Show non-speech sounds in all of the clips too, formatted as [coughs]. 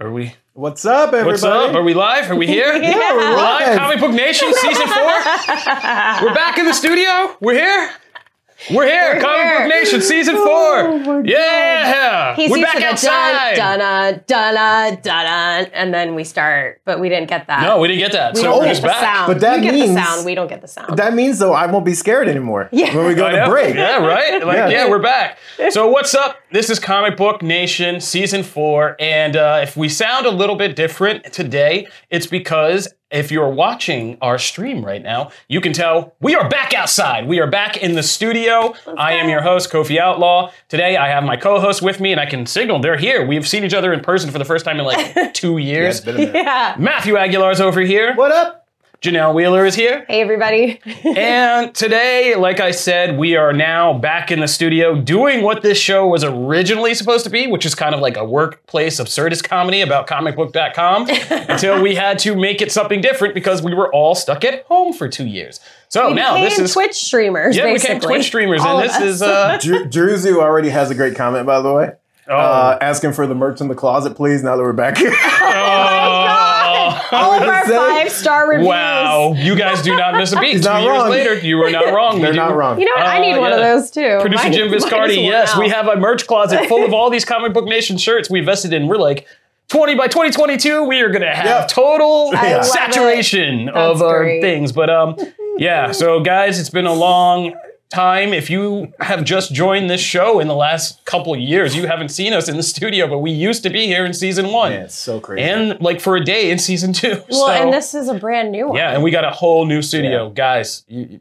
Are we? What's up, everybody? What's up? Are we live? Are we here? [laughs] Yeah, we're We're live. live. Comic Book Nation season four. We're back in the studio. We're here. We're here. We're Comic here. Book Nation season four. Oh my God. yeah. He's We're used back to the outside. dun, uh, dun, dun, dun, dun, and then we start, but we didn't get that. No, we didn't get that. we so don't we're get just the back. sound. But that you get means- the sound. We don't get the sound. That means though I won't be scared anymore Yeah. when we go I to know. break. Yeah, right? Like, yeah. Yeah. we're back. [laughs] So, what's up? This is Comic Book Nation season four. And uh, if we sound a little bit different today, it's because if you're watching our stream right now, you can tell we are back outside. We are back in the studio. I am your host, Kofi Outlaw. Today, I have my co host with me, and I can signal they're here. We've seen each other in person for the first time in like [laughs] two Yeah, years. it's been a yeah. Matthew Aguilar's over here. What up? Janelle Wheeler is here. Hey, everybody. [laughs] And today, like I said, we are now back in the studio doing what this show was originally supposed to be, which is kind of like a workplace absurdist comedy about comicbook.com [laughs] until we had to make it something different because we were all stuck at home for two years. So we now this is Twitch streamers, yeah, we basically. became Twitch streamers, All and this us. is uh [laughs] Dr- Druzu already has a great comment, by the way. oh, Uh, asking for the merch in the closet, please. Now that we're back here. oh. All of [laughs] our say- five star reviews. Wow, you guys do not miss a beat. Two not years wrong. later, you were not [laughs] wrong. They're not wrong. You know what? I Uh, need one of those too. Producer Mine- Jim Viscardi, yes, we have a merch closet full of all these Comic Book Nation shirts we invested in. We're like, 20 by 2022, we are gonna have Yep. total [laughs] I saturation of our great. things. But um, yeah, so guys, it's been a long time. If you have just joined this show in the last couple years, you haven't seen us in the studio, but we used to be here in season one. Man, it's so crazy. And like for a day in season two. [laughs] Well, so, and this is a brand new one. yeah, and we got a whole new studio, guys. You,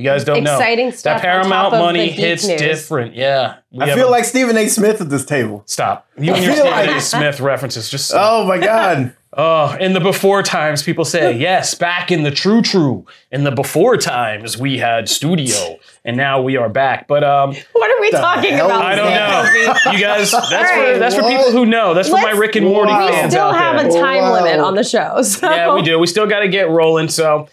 you guys don't know Exciting stuff That Paramount money hits news. different. Yeah, We I feel a- like Stephen A. Smith at this table. stop. You and your Stephen like- A. Smith references just. [laughs] Oh my God. [laughs] Oh, in the before times, people say, [laughs] yes, back in the true true. In the before times, we had studio, and now we are back. But um, What are we talking about? I don't know. You guys, that's for right, that's for people who know. That's for my Rick and Morty Wow. We still out have there. a time Wow. limit on the show. So. Yeah, we do. We still got to get rolling. So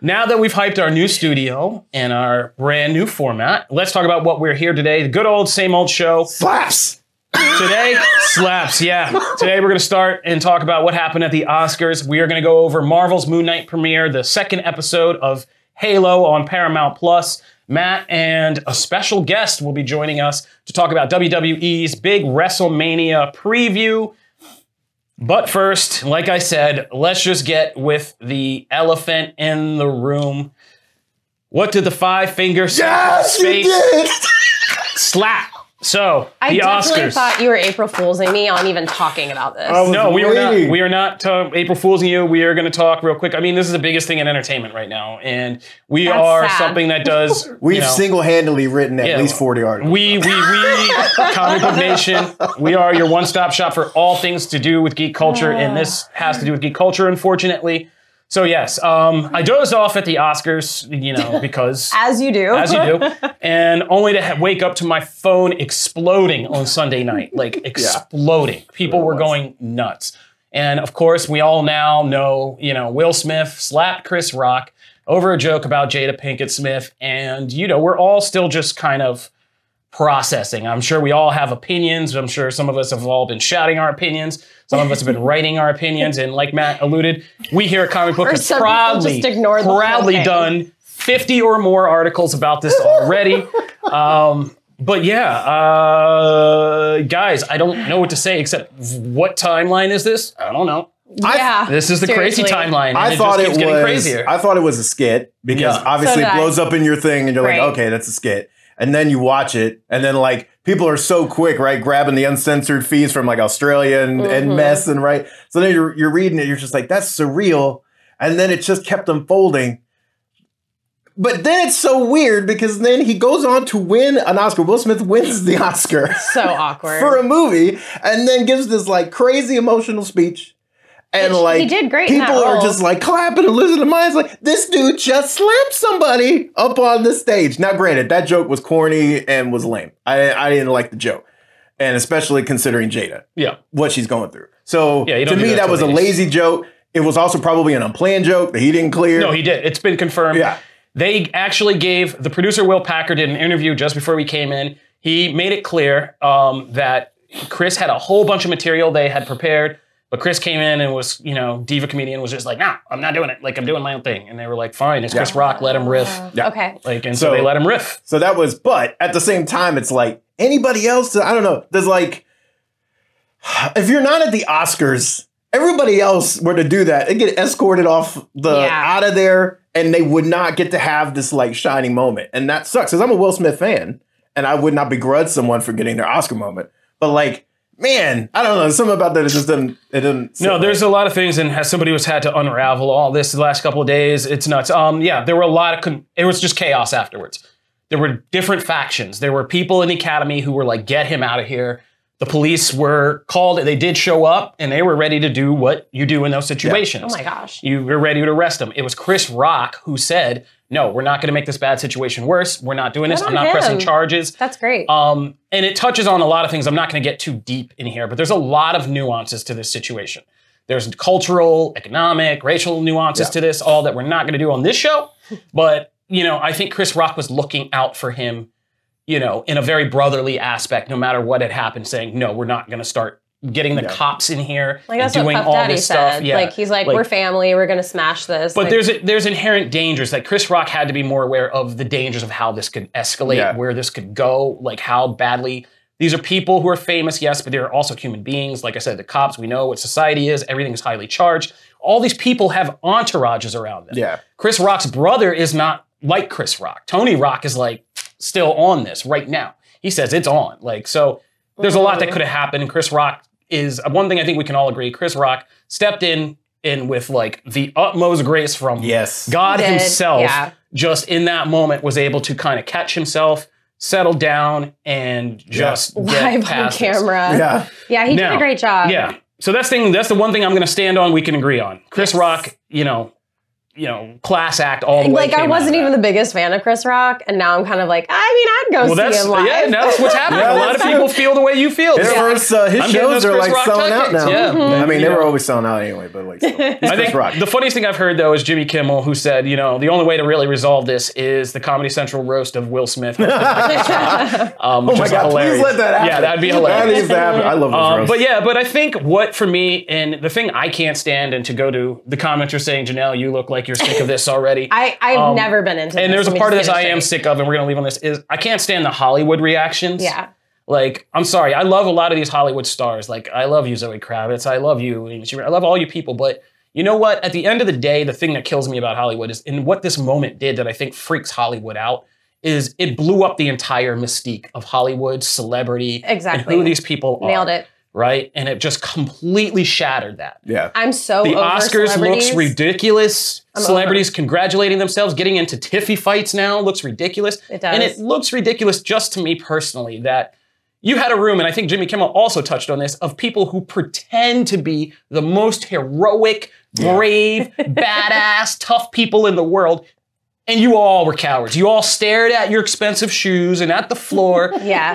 now that we've hyped our new studio and our brand new format, let's talk about what we're here today. The good old same old show. Slaps. Today, slaps, yeah. Today we're going to start and talk about what happened at the Oscars. We are going to go over Marvel's Moon Knight premiere, the second episode of Halo on Paramount Plus. Matt and a special guest will be joining us to talk about WWE's big WrestleMania preview. But first, like I said, let's just get with the elephant in the room. What did the five fingers Yes, you did. [laughs] slap? So I the definitely Oscars. thought you were April Foolsing me on even talking about this. I was no, we were not. waiting. We are not uh, April Foolsing you. We are going to talk real quick. I mean, this is the biggest thing in entertainment right now, and we That's are sad. something that does. [laughs] We've you know, single-handedly written at Yeah. least 40 articles. we we we [laughs] comic book nation. We are your one stop shop for all things to do with geek culture, and this has to do with geek culture, unfortunately. So yes, um, I dozed off at the Oscars, you know, [laughs] because As you do. as you do, [laughs] and only to ha- wake up to my phone exploding on Sunday night, like [laughs] exploding. People were going nuts, and of course, we all now know, you know, Will Smith slapped Chris Rock over a joke about Jada Pinkett Smith, and you know, we're all still just kind of processing. I'm sure we all have opinions. I'm sure some of us have all been shouting our opinions. Some of us have been [laughs] writing our opinions, and like Matt alluded, we here at Comic Book Or have proudly, just ignore the whole proudly thing. done 50 or more articles about this already. [laughs] um, but yeah, uh, guys, I don't know what to say except what timeline is this? I don't know. yeah. This is the crazy timeline. and I it thought just it was. getting crazier. I thought it was a skit because Yeah. obviously So it did I. blows up in your thing, and you're Right. like, okay, that's a skit. And then you watch it, and then like people are so quick, right, grabbing the uncensored feeds from like Australia and, and Mhm. mess and right. So then you're you're reading it, you're just like, that's surreal. And then it just kept unfolding. But then it's so weird because then he goes on to win an Oscar. Will Smith wins the Oscar so awkward. [laughs] for a movie, and then gives this like crazy emotional speech. And Which like he did great in People that are role. just like clapping and losing their minds. Like this dude just slapped somebody up on the stage. Now, granted, that joke was corny and was lame. I I didn't like the joke, and especially considering Jada yeah. what she's going through. So Yeah, to me, that that was a ladies. lazy joke. It was also probably an unplanned joke that he didn't clear. No, he did. It's been confirmed. Yeah. They actually gave the producer Will Packer did an interview just before we came in. He made it clear um, that Chris had a whole bunch of material they had prepared But Chris came in and was, you know, diva comedian was just like, nah, I'm not doing it. Like I'm doing my own thing. And they were like, fine, it's Chris Rock, let him riff. Oh, yeah. Okay. Like, and so, So- they let him riff. So that was, but at the same time, it's like anybody else. I don't know. There's like, if you're not at the Oscars, everybody else were to do that, they get escorted off the Yeah. out of there, and they would not get to have this like shining moment, and that sucks. Because I'm a Will Smith fan, and I would not begrudge someone for getting their Oscar moment, but like. Man, I don't know. Something about that. It just didn't. It didn't. sit No, right. there's a lot of things, and as somebody who's had to unravel all this the last couple of days, it's nuts. Um, yeah, there were a lot of. Con- it was just chaos afterwards. There were different factions. There were people in the academy who were like, "Get him out of here." The police were called. They did show up, and they were ready to do what you do in those situations. Oh my gosh. You were ready to arrest him. It was Chris Rock who said, "No, we're not going to make this bad situation worse. We're not doing this. I'm not pressing charges." That's great. Um, and it touches on a lot of things. I'm not going to get too deep in here, but there's a lot of nuances to this situation. There's cultural, economic, racial nuances Yeah. to this, all that we're not going to do on this show. [laughs] But, you know, I think Chris Rock was looking out for him, you know, in a very brotherly aspect, no matter what had happened, saying, no, we're not going to start getting the Yeah. cops in here like and that's what doing Puff all Daddy this said. stuff. Yeah. Like he's like, Like- we're family. We're gonna smash this. But Like, there's there's inherent dangers that Chris Rock had to be more aware of the dangers of how this could escalate, Yeah. where this could go, like how badly these are people who are famous, yes, but they're also human beings. Like I said, the cops, we know what society is, everything is highly charged. All these people have entourages around them. Yeah. Chris Rock's brother is not like Chris Rock. Tony Rock is like still on this right now. He says it's on. Like so there's a lot that could have happened. And Chris Rock is one thing I think we can all agree. Chris Rock stepped in in with like the utmost grace from Yes. God He did, himself yeah. just in that moment was able to kind of catch himself, settle down, and just [laughs] get live on past this. camera. Yeah. Yeah, he did a great job. Yeah. So that's thing. That's the one thing I'm going to stand on. We can agree on. Chris Yes. Rock, you know, you know, class act all the way. Like I wasn't even the biggest fan of Chris Rock, and now I'm kind of like, I mean, I'd go Well, see that's him live. yeah. That's what's [laughs] happening. Yeah, a lot of people true. feel the way you feel. His Yeah. first, uh, his I'm shows are like Rock selling out now. yeah. I mean, You they were always selling out anyway, but like, still. It's I Chris think Rock. the funniest thing I've heard though is Jimmy Kimmel, who said, you know, the only way to really resolve this is the Comedy Central roast of Will Smith. [laughs] um, Oh my is god! hilarious. Please let that happen. Yeah, that'd be That hilarious. needs to happen. I love those Um, roasts. but yeah, but I think what for me and the thing I can't stand and to go to the comments are saying, Janelle, you look like you're sick of this already. [laughs] I, I've Um, never been into and this. there's a part of this I am sick of, and we're gonna leave on this is I can't stand the Hollywood reactions. Yeah. Like, I'm sorry, I love a lot of these Hollywood stars. Like, I love you, Zoe Kravitz. I love you. I love all you people. But you know what? At the end of the day, the thing that kills me about Hollywood is, and what this moment did that I think freaks Hollywood out, is it blew up the entire mystique of Hollywood, celebrity, Exactly. who these people are. Nailed it. Right? And it just completely shattered that. yeah. I'm so The over Oscars looks ridiculous. I'm Celebrities congratulating themselves, getting into tiffy fights now looks ridiculous. It does. And it looks ridiculous just to me personally that you had a room, and I think Jimmy Kimmel also touched on this, of people who pretend to be the most heroic, brave, [laughs] badass, tough people in the world. And you all were cowards. You all stared at your expensive shoes and at the floor. [laughs] yeah.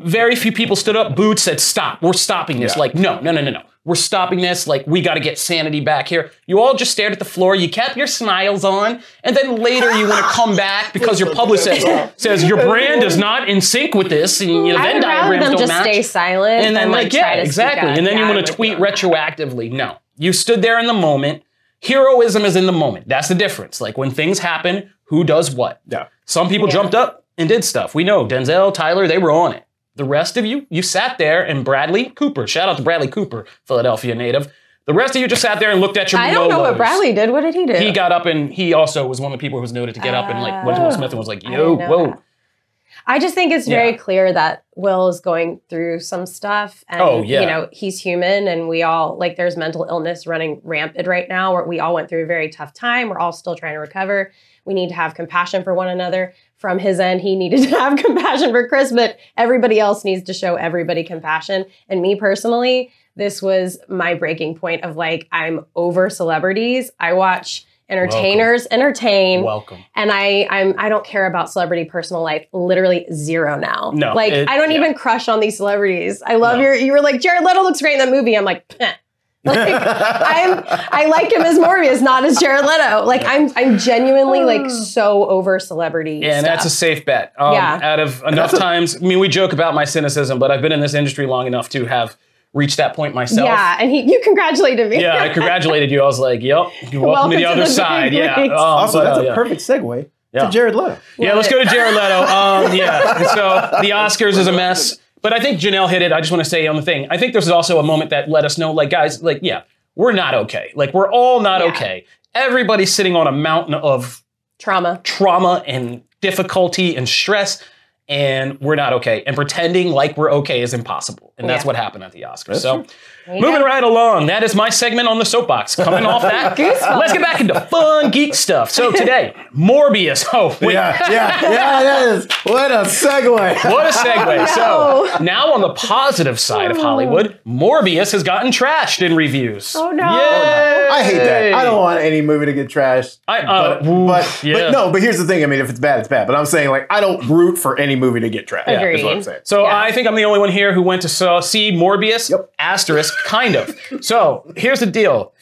Very few people stood up, boots, said, Stop, we're stopping this. Yeah. Like, no, no, no, no, no. We're stopping this. Like, we got to get sanity back here. You all just stared at the floor. You kept your smiles on. And then later you want to come back because your publicist says, says your brand is not in sync with this. And you know, I Venn would rather them just match. stay silent and then, like, try yeah, exactly. And then Yeah, you want to tweet you on that. retroactively. No. You stood there in the moment. Heroism is in the moment. That's the difference. Like, when things happen, who does what? Yeah. Some people Yeah. jumped up and did stuff. We know Denzel, Tyler, they were on it. The rest of you, you sat there and Bradley Cooper, shout out to Bradley Cooper, Philadelphia native. The rest of you just sat there and looked at your I don't know what Bradley did. What did he do? He got up and he also was one of the people who was noted to get up and like went to Will oh. Smith and was like, yo, whoa. that. I just think it's very Yeah. clear that Will is going through some stuff. And, Oh, yeah. you know, he's human and we all, like, there's mental illness running rampant right now. Where we all went through a very tough time. We're all still trying to recover. We need to have compassion for one another. From his end, he needed to [laughs] have compassion for Chris, but everybody else needs to show everybody compassion. And me personally, this was my breaking point of like, I'm over celebrities. I watch entertainers entertain Welcome. and I I'm I don't care about celebrity personal life literally zero now. No, like it- I don't yeah. even crush on these celebrities. I love No. your you were like Jared Leto looks great in that movie. I'm like, Peh. [laughs] like I'm I like him as Morbius, not as Jared Leto. Like I'm I'm genuinely like so over celebrity. Yeah, and stuff. that's a safe bet. Um, Yeah. Out of enough times, I mean, we joke about my cynicism, but I've been in this industry long enough to have reached that point myself. Yeah, and he you congratulated me. Yeah, I congratulated you. I was like, "Yep, welcome, Welcome to the to other the side." big Yeah. leagues. Um, Also, but, that's uh, a yeah. perfect segue Yeah. to Jared Leto. Yeah, let's go to Jared Leto. Um, yeah. [laughs] So the Oscars is a mess, but I think Janelle hit it. I just want to say on the thing. I think this is also a moment that let us know, like, guys, like, yeah, we're not okay. Like, we're all not Yeah. okay. Everybody's sitting on a mountain of Trauma. trauma and difficulty and stress, and we're not okay. And pretending like we're okay is impossible. And that's what happened at the Oscars. That's so true. There moving go. right along, that is my segment on the soapbox. Coming off that, [laughs] let's get back into fun geek stuff. So today, Morbius. [laughs] Oh, wait. Yeah, yeah, yeah, that is. What a segue. [laughs] What a segue. no. So now on the positive side of Hollywood, Morbius has gotten trashed in reviews. Oh, no. Yay! I hate that. I don't want any movie to get trashed. I- uh, but, ooh, but, yeah. but no, but here's the thing. I mean, if it's bad, it's bad. But I'm saying, like, I don't root for any movie to get trashed. Agreed. Is what I'm saying. So Yeah. I think I'm the only one here who went to saw, see Morbius. Yep. Asterisk, kind of. [laughs] so here's the deal.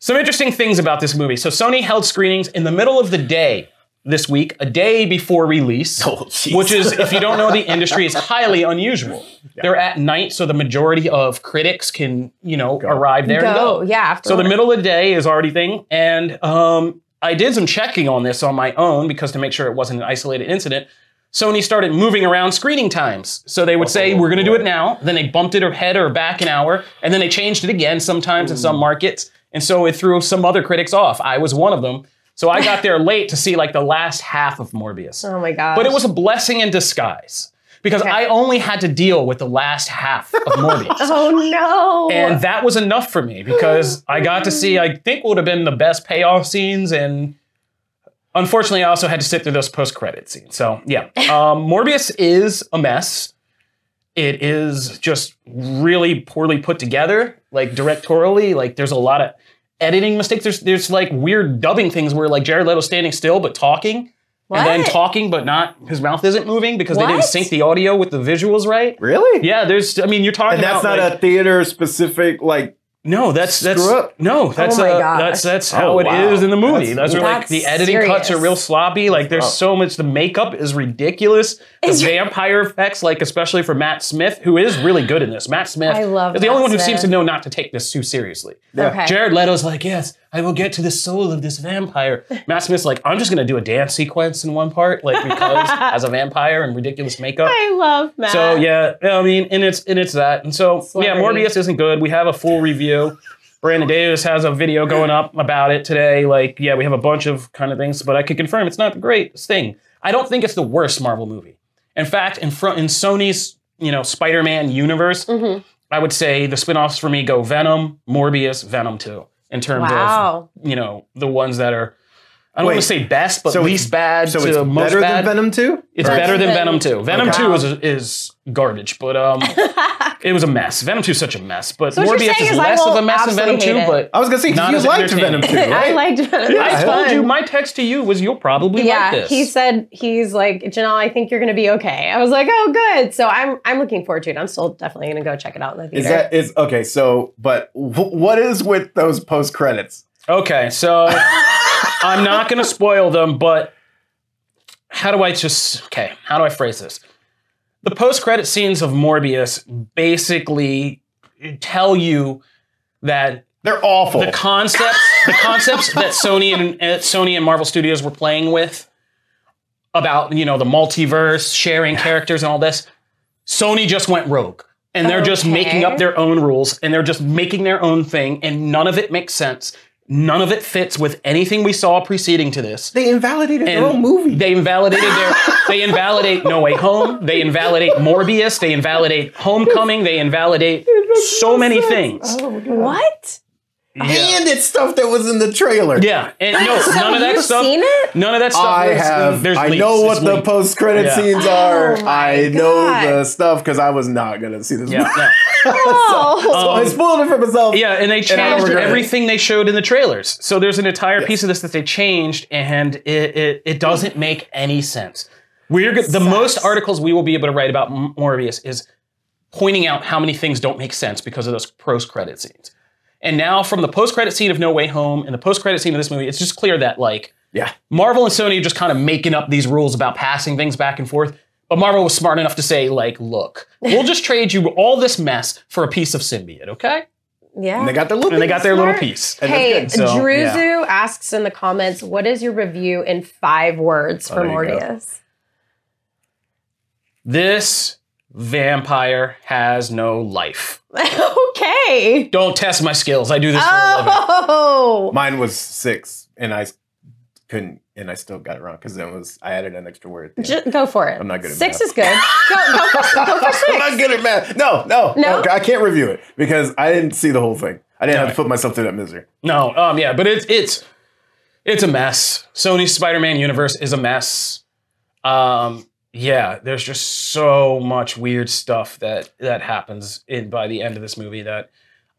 Some interesting things about this movie. So Sony held screenings in the middle of the day this week, a day before release. [laughs] Oh, which is, if you don't know the industry, is highly unusual. They're at night, so the majority of critics can, you know, arrive there and Go. go. Yeah. After So the middle of the day is already thing, and um, I did some checking on this on my own because to make sure it wasn't an isolated incident. Sony started moving around screening times. So they would say, Oh, we're going to do it now. Then they bumped it ahead or back an hour. And then they changed it again sometimes in some markets. And so it threw some other critics off. I was one of them. So I got there late to see like the last half of Morbius. Oh my god. But it was a blessing in disguise because Okay. I only had to deal with the last half of Morbius. [laughs] Oh no. And that was enough for me because I got to see, I think, would have been the best payoff scenes. And unfortunately, I also had to sit through those post credit scenes. So, yeah. [laughs] Um, Morbius is a mess. It is just really poorly put together, like directorially. Like, there's a lot of editing mistakes. There's, there's like weird dubbing things where, like, Jared Leto's standing still but talking. And then talking, but not his mouth isn't moving because they didn't sync the audio with the visuals right. really? Yeah, there's. I mean, you're talking And that's about not like- a theater specific, like, no, that's that's up. no, that's my uh, gosh. that's that's Oh, how it is wow. in the movie. That's- Those are like That's the editing cuts are real sloppy. Like there's Oh. so much. The makeup is ridiculous. The Is- vampire effects, like especially for Matt Smith, who is really good in this. Matt Smith I love is the Matt only one who Smith. seems to know not to take this too seriously. Yeah. Okay. Jared Leto's like, yes, I will get to the soul of this vampire. Matt Smith's like, I'm just gonna do a dance sequence in one part, like because [laughs] as a vampire and ridiculous makeup. I love Matt. So yeah, I mean, and it's and it's that, and so yeah, Celebrity. Morbius isn't good. We have a full review. Brandon Davis has a video going up about it today. Like, yeah, we have a bunch of kind of things, but I can confirm it's not the greatest thing. I don't think it's the worst Marvel movie. In fact, in front in Sony's you know Spider-Man universe, Mhm. I would say the spin-offs for me go Venom, Morbius, Venom Two, in terms Wow. of you know the ones that are. I don't want to say best, but so least bad so to it's most better bad. than Venom 2? It's Or- better than Venom Venom 2. Venom Okay. 2 is, is garbage, but um, [laughs] it was a mess. Venom 2 is such a mess, but So what you're Morbius saying is is I less of will a mess than Venom 2, absolutely hate but I was going to say, 'cause Not you liked entertaining. Venom 2, [laughs] right? I liked Venom. Yeah, I It's told fun. you my text to you was you'll probably yeah, like this. he said he's like Janelle. I think you're going to be okay. I was like, oh, good. So I'm I'm looking forward to it. I'm still definitely going to go check it out in the theater. Is that is okay? So, but w- what is with those post credits? Okay, so [laughs] I'm not going to spoil them, but how do I just okay? How do I phrase this? The post-credit scenes of Morbius basically tell you that They're awful. the concepts the concepts that Sony and uh, Sony and Marvel Studios were playing with about you know the multiverse, sharing characters and all this. Sony just went rogue. And they're just making up their own rules and they're just making their own thing and none of it makes sense. None of it fits with anything we saw preceding to this. they invalidated And their own movie. They invalidated their. They invalidate No Way Home. They invalidate Morbius. They invalidate Homecoming. They invalidate so many things. Oh, what? And it's stuff that was in the trailer. Yeah, and no, So [laughs] none of that stuff. seen it? None of that stuff. I was- have. There's I leaks. know It's what the leaked. post credit Yeah. scenes are. Oh my I know God. the stuff because I was not gonna see this. Yeah, movie. yeah. [laughs] [laughs] Oh. so I Um, spoiled it for myself. Yeah, and they And I don't changed regret it. everything they showed in the trailers. So there's an entire piece of this that they changed, and it it, it doesn't make any sense. We're go- the most articles we will be able to write about Morbius is pointing out how many things don't make sense because of those post credit scenes. And now from the post credit scene of No Way Home and the post credit scene of this movie, it's just clear that like Yeah. Marvel and Sony are just kind of making up these rules about passing things back and forth. But Marvel was smart enough to say, like, look, we'll just trade you all this mess for a piece of symbiote, okay? Yeah. And they got their little And they got their little piece. And Hey, good. So, Druzu asks in the comments, what is your review in five words Oh, for there you go. Morbius? This vampire has no life. [laughs] okay. Don't test my skills. I do this for a living. Oh. Mine was six, and I couldn't, and I still got it wrong because it was I added an extra word. at the end. Ju- go for it. I'm not good at Six math. is good. Go, go, for, go for [laughs] I'm not good at math. No, no, No? I can't review it because I didn't see the whole thing. I didn't have to put myself through that misery. No, um, yeah, but it's it's it's a mess. Sony's Spider-Man universe is a mess. Um, yeah, there's just so much weird stuff that that happens in by the end of this movie that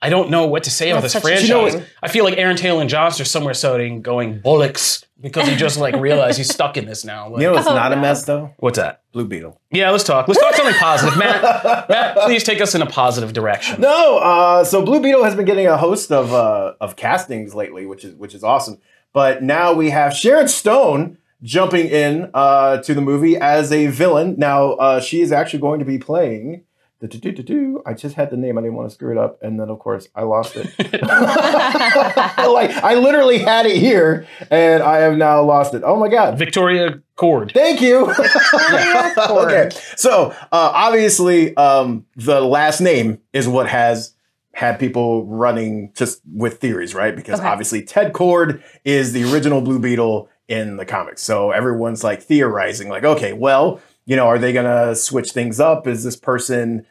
I don't know what to say about this such a franchise. shame. I feel like Aaron Taylor and Johnson are somewhere starting going bullocks because he just like realized he's stuck in this now. Like, You know what's Oh, not a mess though? what's that? Blue Beetle. Yeah, let's talk. Let's talk something positive, Matt. [laughs] Matt, please take us in a positive direction. No, uh, so Blue Beetle has been getting a host of uh, of castings lately, which is which is awesome. But now we have Sharon Stone jumping in uh, to the movie as a villain. Now uh, she is actually going to be playing. I just had the name. I didn't want to screw it up, and then of course I lost it. [laughs] like I literally had it here, and I have now lost it. Oh my god! Victoria Kord. Thank you. [laughs] Kord. okay, so uh, obviously, um, the last name is what has had people running just with theories, right? Because Okay. obviously, Ted Kord is the original Blue Beetle in the comics, so everyone's like theorizing, like, okay, well, you know, are they gonna switch things up? Is this person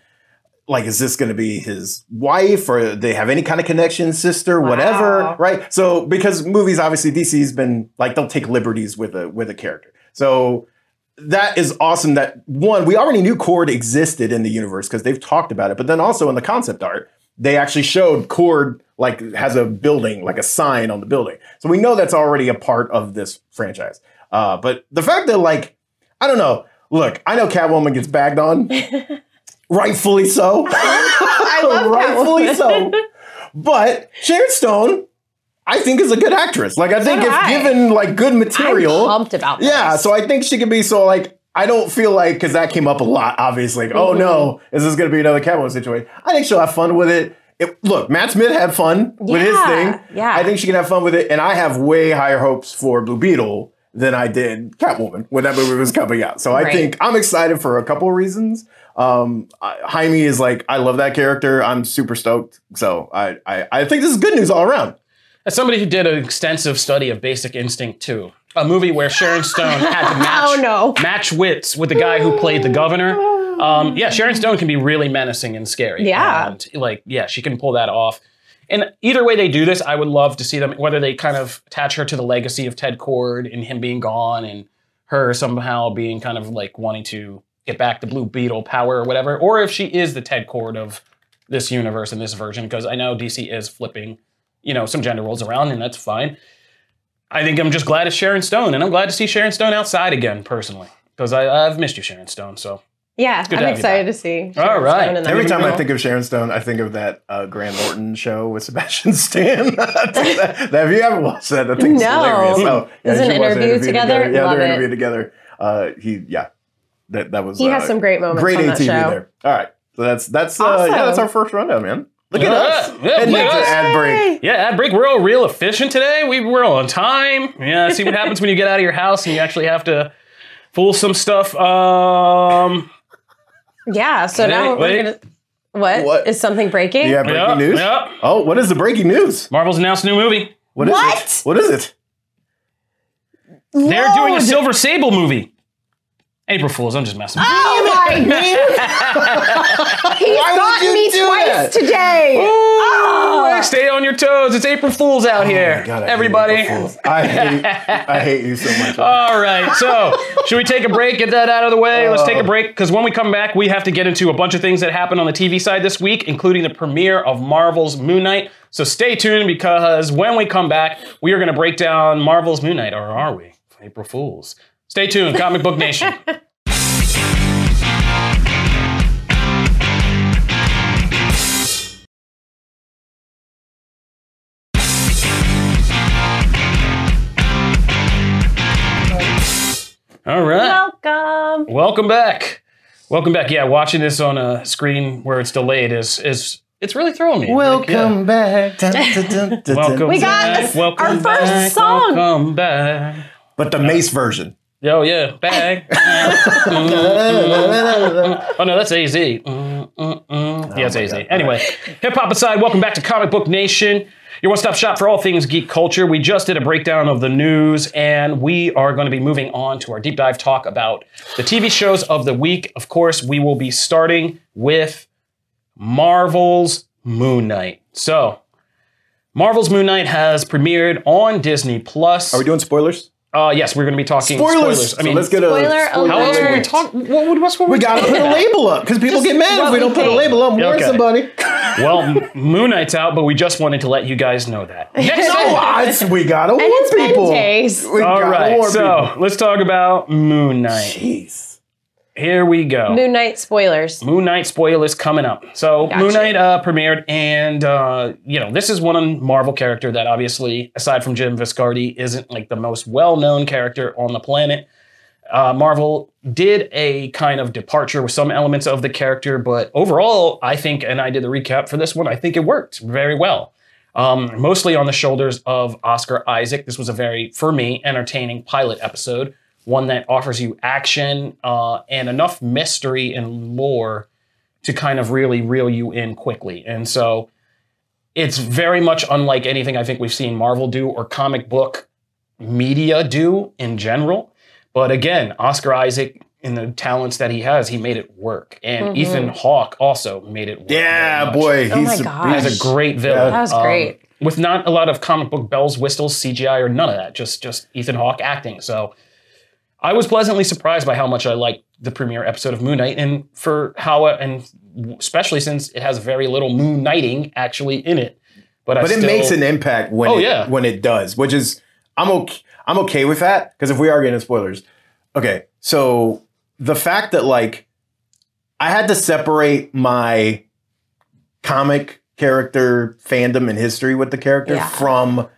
like is this going to be his wife or they have any kind of connection sister whatever Wow. right so because movies obviously dc's been like they'll take liberties with a with a character so that is awesome that one we already knew Kord existed in the universe because they've talked about it but then also in the concept art they actually showed Kord like has a building like a sign on the building so we know that's already a part of this franchise uh, but the fact that like i don't know look i know catwoman gets bagged on [laughs] rightfully so I love [laughs] rightfully so. But Sharon Stone, I think, is a good actress. Like I think do if I. given like good I'm material, pumped about this. yeah. So I think she can be so like. I don't feel like because that came up a lot. Obviously, like, oh Mm-hmm. no, is this going to be another Catwoman situation? I think she'll have fun with it. It- look, Matt Smith had fun with his thing. yeah. I think she can have fun with it, and I have way higher hopes for Blue Beetle than I did Catwoman when that movie was coming out. So I Right. think I'm excited for a couple of reasons. Um, I- Jaime is like, I love that character. I'm super stoked. So I, I, I think this is good news all around. As somebody who did an extensive study of Basic Instinct 2, a movie where Sharon Stone had to [laughs] match, Oh, no. match wits with the guy who played the governor. Um, yeah, Sharon Stone can be really menacing and scary. Yeah. And like, yeah, she can pull that off. And either way they do this, I would love to see them, whether they kind of attach her to the legacy of Ted Kord and him being gone and her somehow being kind of like wanting to get back the Blue Beetle power or whatever, or if she is the Ted Kord of this universe and this version, because I know DC is flipping, you know, some gender roles around, and that's fine. I think I'm just glad it's Sharon Stone, and I'm glad to see Sharon Stone outside again, personally, because I've missed you, Sharon Stone. So Yeah, good I'm have excited to see. All Sharon right. Stone in Every movie. time I think of Sharon Stone, I think of that uh, Graham Norton show with Sebastian [laughs] Stan. [laughs] that, have you ever watched that? I think it's No. hilarious. Oh, Is you an should watch the interview together? Yeah, Love they're it. interviewed together. Uh, he, yeah, that that was. he uh, has some great moments great on that ATV show. there. All right, so that's that's uh, Awesome. yeah, that's our first rundown, man. Look at Yeah, us. yeah, and look at it's an us. ad break. yeah, ad break. We're all real efficient today. We we're on time. Yeah, see what happens when you get out of your house and you actually have to fool some stuff. Um, Yeah, so Wait, now wait. we're gonna. What is something breaking? Yeah, breaking yeah, news. yeah. Oh, what is the breaking news? Marvel's announced a new movie. What is What? it? What is it? They're doing a Silver Sable movie. April Fools. I'm just messing. with you. Oh my [laughs] god! He's Why would gotten me twice that? today. Oh. Stay on your toes. It's April Fools out here, Oh my God, I hate everybody. April Fools. I hate, I hate you so much. All right, so should we take a break? Get that out of the way. Let's Oh. take a oh. break because when we come back, we have to get into a bunch of things that happened on the TV side this week, including the premiere of Marvel's Moon Knight. So stay tuned because when we come back, we are going to break down Marvel's Moon Knight, or are we? April Fools. Stay tuned, Comic Book Nation. [laughs] All right. Welcome. Welcome back. Welcome back. Yeah, watching this on a screen where it's delayed is is it's really throwing me. Like, yeah. Welcome back. Dun, dun, dun, dun, dun. Welcome We got back. us- Welcome our first back. song. Welcome back. But the Mase version. Oh yeah, bag. [laughs] oh no, that's AZ. Mm. Yeah, it's my AZ. Anyway, hip hop aside, welcome back to Comic Book Nation, your one-stop shop for all things geek culture. We just did a breakdown of the news, and we are going to be moving on to our deep dive talk about the TV shows of the week. Of course, we will be starting with Marvel's Moon Knight. So. Marvel's Moon Knight has premiered on Disney Plus. Are we doing spoilers? Uh, yes, we're going to be talking Spoilers. spoilers. I mean, so let's get a Spoiler spoiler how else alert. we talk? What, what, what's what We gotta put a label up because people get mad if we we don't put a label up. Warn Okay. somebody. [laughs] Well, Moon Knight's out, but we just wanted to let you guys know that. [laughs] Next No, I, we gotta warn it's been people. days. We All warn so let's talk about Moon Knight. Jeez. Here we go. Moon Knight spoilers. Moon Knight spoilers coming up. So Gotcha. Moon Knight uh, premiered, and uh, you know this is one Marvel character that obviously, aside from Jim Viscardi, isn't like the most well-known character on the planet. Uh, Marvel did a kind of departure with some elements of the character, but overall, I think, and I did the recap for this one, I think it worked very well. Um, mostly on the shoulders of Oscar Isaac. This was a very, for me, entertaining pilot episode, one that offers you action uh, and enough mystery and lore to kind of really reel you in quickly. And so it's very much unlike anything I think we've seen Marvel do or comic book media do in general. But again, Oscar Isaac in the talents that he has, he made it work. And Mhm. Ethan Hawke also made it work. Yeah, very much. boy. Oh my He's a, gosh. He a great villain. That was Um, great. with not a lot of comic book bells, whistles, CGI, or none of that. Just just Ethan Hawke acting. So I was pleasantly surprised by how much I liked the premiere episode of Moon Knight, and for how and especially since it has very little moon knighting actually in it. But, I but it still- makes an impact when Oh, it, yeah. when it does, which is I'm okay. I'm okay with that because if we are getting spoilers, okay. So the fact that like I had to separate my comic character fandom and history with the character Yeah. from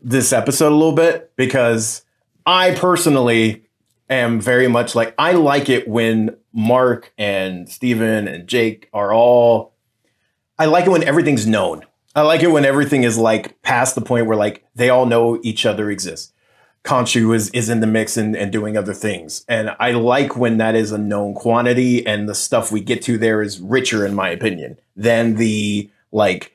this episode a little bit because I personally am very much like I like it when Mark and Steven and Jake are all I like it when everything's known. I like it when everything is like past the point where like they all know each other exists. Khonshu is is in the mix and, and doing other things. And I like when that is a known quantity and the stuff we get to there is richer, in my opinion, than the like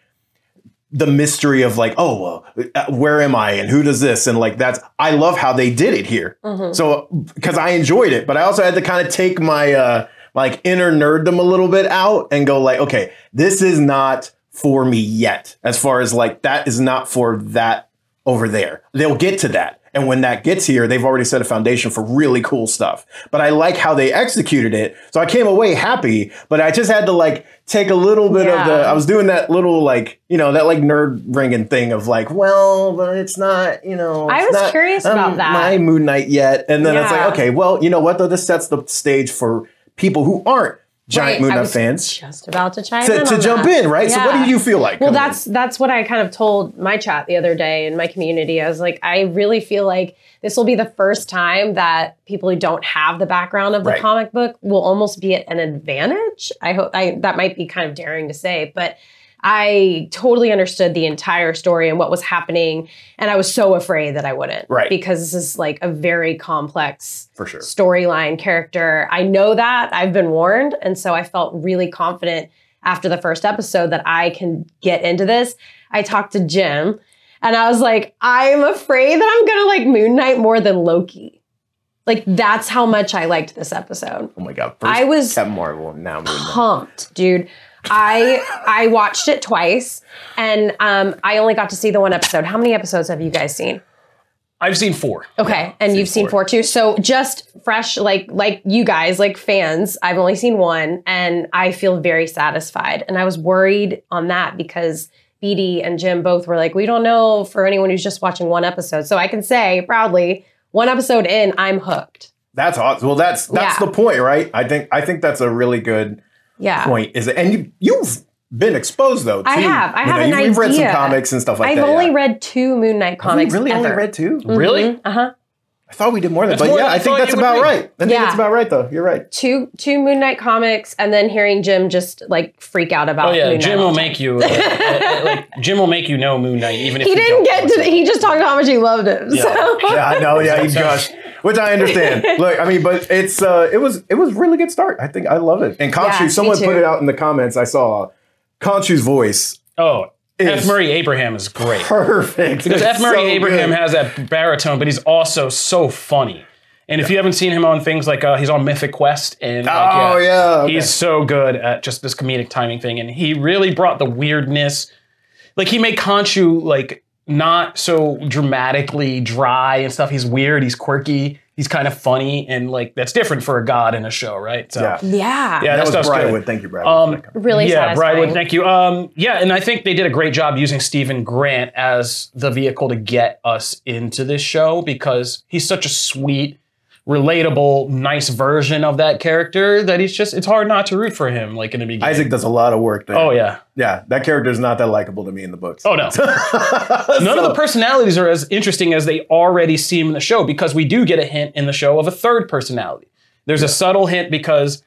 the mystery of like, oh, well, uh, where am I and who does this? And like that's I love how they did it here. Mhm. So because I enjoyed it, but I also had to kind of take my uh like inner nerddom a little bit out and go like, okay, this is not for me yet. As far as like that is not for that over there. They'll get to that. And when that gets here, they've already set a foundation for really cool stuff. But I like how they executed it. So I came away happy, but I just had to like take a little bit of the I was doing that little like, you know, that like nerd ringing thing of like, well, but it's not, you know, I was not, curious um, about that. My Moon Knight yet. And then it's like, okay, well, you know what though? This sets the stage for people who aren't giant Right, Moon I Knight was fans Just about to chime to, in to jump that. in, right? So what do you feel like? Well, coming in? that's that's what I kind of told my chat the other day in my community. I was like, I really feel like this will be the first time that people who don't have the background of the Right. comic book will almost be at an advantage. I hope I that might be kind of daring to say, but I totally understood the entire story and what was happening, and I was so afraid that I wouldn't, Right. Because this is like a very complex for sure. storyline character. I know that. I've been warned. And so I felt really confident after the first episode that I can get into this. I talked to Jim and I was like, I'm afraid that I'm going to like Moon Knight more than Loki. Like, that's how much I liked this episode. Oh my god! First I was Captain Marvel, now. Pumped, dude. I I watched it twice and um, I only got to see the one episode. How many episodes have you guys seen? I've seen four. Okay, and seen you've seen four. four too. So just fresh, like like you guys, like fans. I've only seen one, and I feel very satisfied. And I was worried on that because BD and Jim both were like, we don't know for anyone who's just watching one episode. So I can say proudly, one episode in, I'm hooked. That's awesome. Well, that's that's Yeah. the point, right? I think I think that's a really good Yeah. point. Is it? And you you've been exposed though. I to, have. I you have know, an you- We've read some comics and stuff like that. I've only yeah. read two Moon Knight Have you comics. really ever. only read two? Really? Uh huh. I thought we did more than That's but more yeah, I I think that's about read. right. I think Yeah. that's about right though. You're right. Two two Moon Knight comics, and then hearing Jim just like freak out about. Oh yeah, Moon Jim all will make you uh, uh, like Jim will make you know Moon Knight even if He you didn't don't get to. it. He just talked about how much he loved him. Yeah. So Yeah, I know. Yeah, he [laughs] So- gushed, which I understand. [laughs] Look, I mean, but it's uh, it was it was really good start. I think I love it. And Khonshu, Yeah, someone put it out in the comments. I saw Khonshu's voice. Oh, F. Is- Murray Abraham is great. Perfect. Because It's F. Murray so Abraham good. has that baritone, but he's also so funny. And if you haven't seen him on things like uh, he's on Mythic Quest and like, Oh yeah, okay. he's so good at just this comedic timing thing, and he really brought the weirdness. Like he made Khonshu like not so dramatically dry and stuff. He's weird. He's quirky. He's kind of funny, and like that's different for a god in a show, right? So yeah. yeah, yeah, That was stuff's good. Briarwood. Thank you, Briarwood. Um, for that comment. really yeah, satisfying. Briarwood, thank you. Um, yeah, and I think they did a great job using Steven Grant as the vehicle to get us into this show because he's such a sweet, relatable, nice version of that character that he's just it's hard not to root for him like in the beginning. Isaac does a lot of work there. Oh yeah. yeah. That character is not that likable to me in the books. Oh no. [laughs] None of the personalities are as interesting as they already seem in the show because we do get a hint in the show of a third personality. There's a subtle hint because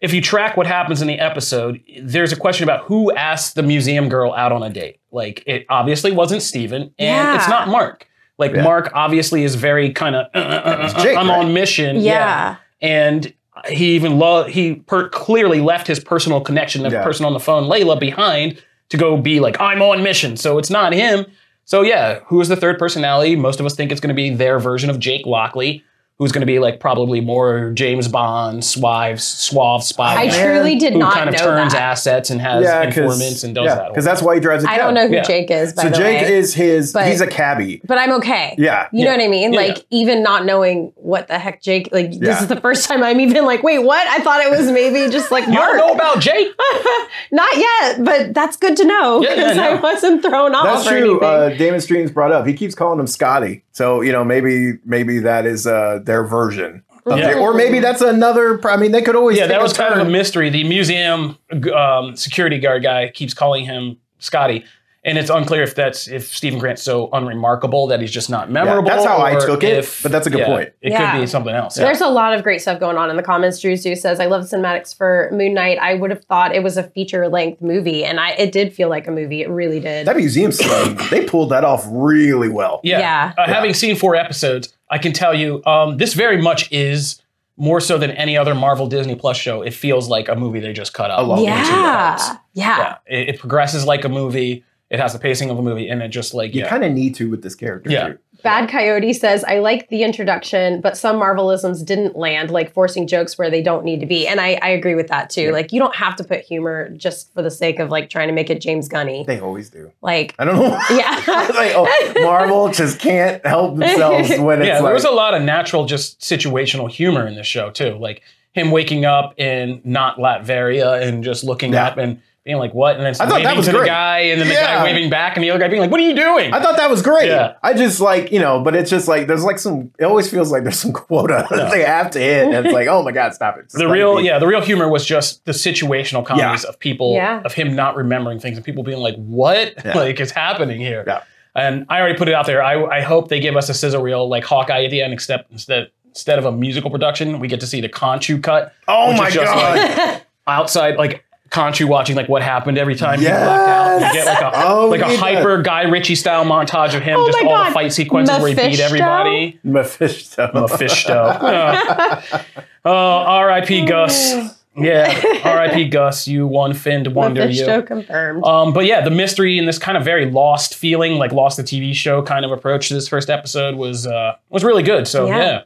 if you track what happens in the episode, there's a question about who asked the museum girl out on a date. Like it obviously wasn't Steven and Yeah. it's not Mark. Like Yeah. Mark obviously is very kind of uh, uh, uh, uh, I'm right? on mission. yeah. And he even lo- he per- clearly left his personal connection, the Yeah. person on the phone, Layla, behind to go be like, I'm on mission. So it's not him. So yeah, who is the third personality? Most of us think it's going to be their version of Jake Lockley, who's going to be like probably more James Bond, suave, suave spy. I guy truly did who not kind of know that. that. assets and has yeah, informants and does yeah, that. because that's why he drives a cab. I don't know who Yeah. Jake is, by So the Jake way. is his. But- he's a cabbie. but I'm okay. Yeah. You know what I mean? Yeah. Like even not knowing what the heck Jake like this Yeah. is the first time I'm even like, wait, what? I thought it was maybe just like [laughs] you don't know about Jake? [laughs] not yet, but that's good to know Yeah, yeah, because I wasn't thrown off That's or true. anything. Uh, Damon Streams brought up. He keeps calling him Scotty. So you know, maybe maybe that is uh, their version. Yeah. Jake. Or maybe that's another. I mean, they could always. Yeah, that was kind of a mystery. The museum um, security guard guy keeps calling him Scotty, and it's unclear if that's if Steven Grant's so unremarkable that he's just not memorable. that's how I or took it, if- but that's a good yeah, point. It Yeah. could be something else. There's a lot of great stuff going on in the comments. Drew Zoo says, "I love the cinematics for Moon Knight. I would have thought it was a feature length movie, and I it did feel like a movie. It really did. that museum scene. [coughs] they pulled that off really well. yeah. Yeah. Uh, Having seen four episodes, I can tell you um, this very much is more so than any other Marvel Disney Plus show. It feels like a movie they just cut up. A lot. yeah, parts. yeah, yeah. It, it progresses like a movie. It has the pacing of a movie, and it just like You yeah. kind of need to with this character. Yeah. too. Bad Coyote says, I like the introduction, but some Marvelisms didn't land, like forcing jokes where they don't need to be. And I, I agree with that too. Like, you don't have to put humor just for the sake of like trying to make it James Gunny. They always do. Like, I don't know. Yeah. [laughs] like, oh, Marvel just can't help [laughs] themselves when it's yeah, like. there was a lot of natural, just situational humor in this show too. Like him waking up in not Latveria and just looking Yeah. up and being like, "What?" and then I thought that waving was to the guy, and then the Yeah. guy waving back, and the other guy being like, "What are you doing?" I thought that was great. Yeah. I just like, you know, but it's just like there's like some it always feels like there's some quota [laughs] that they have to hit. And it's like, oh my God, stop it. the real, yeah, the real humor was just the situational comedies Yeah. of people, Yeah. of him not remembering things, and people being like, "What? Yeah. [laughs] like is happening here?" Yeah. And I already put it out there. I, I hope they give us a sizzle reel like Hawkeye at the end, except instead instead of a musical production, we get to see the Khonshu cut. Oh my is just God. [laughs] outside like Khonshu watching like what happened every time he blacked out. You get like a Oh, like a need that. hyper Guy Ritchie style montage of him, Oh just all God. the fight sequences where he beat everybody. Mephisto. Mephisto. [laughs] oh, R.I.P. Gus. [sighs] Yeah, R.I.P. Gus. You one finned wonder Mephisto you. confirmed. Um, but yeah, the mystery and this kind of very lost feeling, like lost the TV show kind of approach to this first episode was uh, was really good. So Yeah. yeah,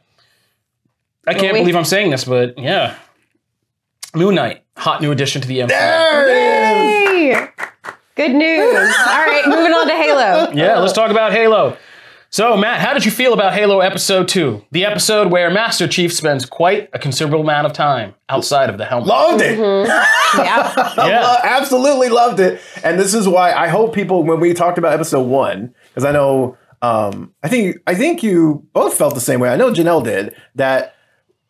I can't we- believe I'm saying this, but yeah, Moon Knight, hot new addition to the MCU. There it is. Yay! Good news. [laughs] All right, moving on to Halo. Yeah, let's talk about Halo. So, Matt, how did you feel about Halo Episode 2? The episode where Master Chief spends quite a considerable amount of time outside of the helmet. Loved it. Mm-hmm. [laughs] Yeah. Yeah. Lo- absolutely loved it. And this is why I hope people, when we talked about episode one, because I know, um, I think, I think you both felt the same way. I know Janelle did that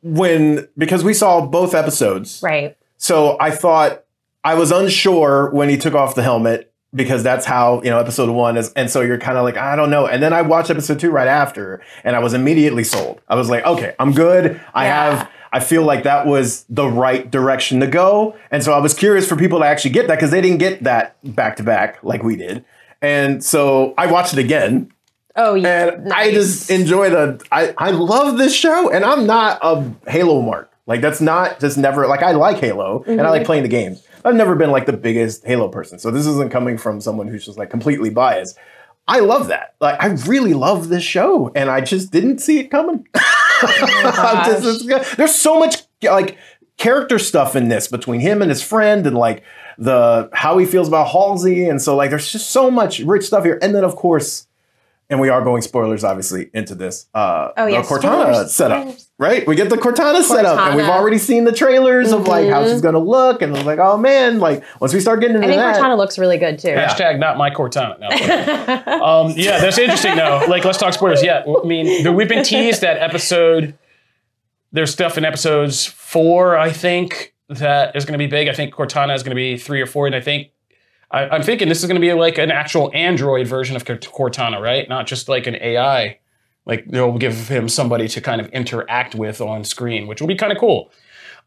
when because we saw both episodes. Right. So I thought I was unsure when he took off the helmet because that's how you know episode one is, and so you're kind of like I don't know. And then I watched episode two right after, and I was immediately sold. I was like, okay, I'm good. I Yeah. have. I feel like that was the right direction to go, and so I was curious for people to actually get that because they didn't get that back to back like we did. And so I watched it again, Oh, yeah. and I just enjoy the. I I love this show, and I'm not a Halo mark. Like that's not just never like I like Halo and I like playing the games. I've never been like the biggest Halo person, so this isn't coming from someone who's just like completely biased. I love that. Like I really love this show, and I just didn't see it coming. [laughs] Just- There's so much like character stuff in this between him and his friend, and like the how he feels about Halsey, and so like there's just so much rich stuff here. And then of course, and we are going spoilers obviously into this. Uh, Oh, yeah, the Cortana spoilers, setup, spoilers. Right? We get the Cortana, set up, and we've already seen the trailers of like how she's gonna look, and I was like, oh man, like once we start getting into I think that, Cortana looks really good too. Hashtag not my Cortana. No. [laughs] um, yeah, that's interesting though. Like, let's talk spoilers. Yeah, I mean, we've been teased that episode. There's stuff in episodes four, I think, that is going to be big. I think Cortana is going to be three or four, and I think I, I'm thinking this is going to be like an actual Android version of Cortana, right? Not just like an AI. Like they'll give him somebody to kind of interact with on screen, which will be kind of cool.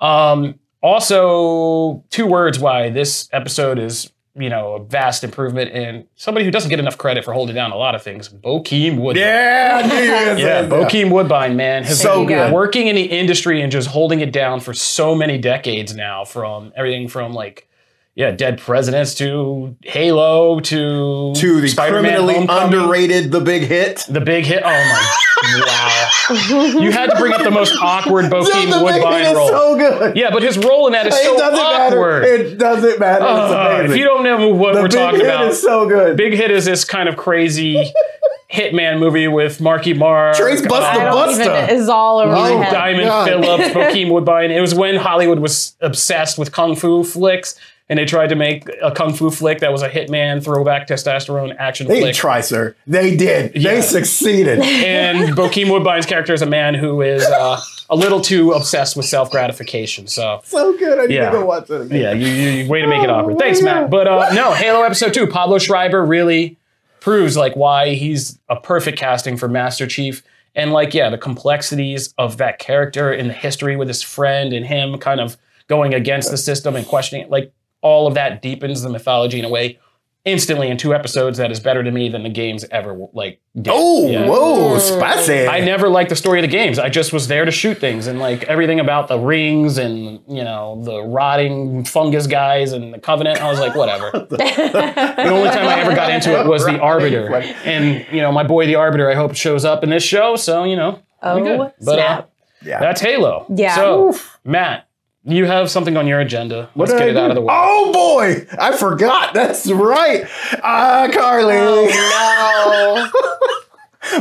Um, also, two words why this episode is, you know, a vast improvement and somebody who doesn't get enough credit for holding down a lot of things, Bokeem Woodbine. yeah, I knew you were gonna say Yeah. Bokeem Woodbine, man, has So been good. working in the industry and just holding it down for so many decades now. From everything from like, yeah, Dead Presidents to Halo to to the Spider-Man criminally Homecoming. underrated The Big Hit. The big hit. Oh my! [laughs] wow. You had to bring up the most awkward [laughs] Dude, Bokeem the Big Woodbine Hit is role. so good. yeah, but his role in that is it so doesn't awkward. matter. It doesn't matter. Uh, it's if you don't know what the we're Big talking Hit about, is so good. Big Hit is this kind of crazy [laughs] hitman movie with Marky Mark, Trace Busta I don't Busta. even. It's all over Oh, my head. Diamond God. Phillips, Bokeem Woodbine. It was when Hollywood was obsessed with kung fu flicks, and they tried to make a kung fu flick that was a hitman throwback testosterone action They flick. try, sir. They did. Yeah. They succeeded. and [laughs] Bokeem Woodbine's character is a man who is uh, a little too obsessed with self gratification. So so good. I need Yeah. to go watch it again. Yeah, you, you, way to make it Oh, awkward. my Thanks, God. Matt. But uh, no, Halo episode two, Pablo Schreiber really proves like why he's a perfect casting for Master Chief. And like, yeah, the complexities of that character and the history with his friend and him kind of going against the system and questioning it, like all of that deepens the mythology in a way instantly in two episodes that is better to me than the games ever like did. Oh, Yeah. whoa, spicy. I never liked the story of the games. I just was there to shoot things and like everything about the rings and you know the rotting fungus guys and the covenant. I was like, whatever. [laughs] [laughs] the only time I ever got into it was the Arbiter, and you know my boy the Arbiter. I hope shows up in this show. So you know, Oh, good. But uh. Yeah. that's Halo. Yeah. So Matt, you have something on your agenda. What Let's did get I it out of the way. Oh boy, I forgot. That's right. Ah, Carly. Oh,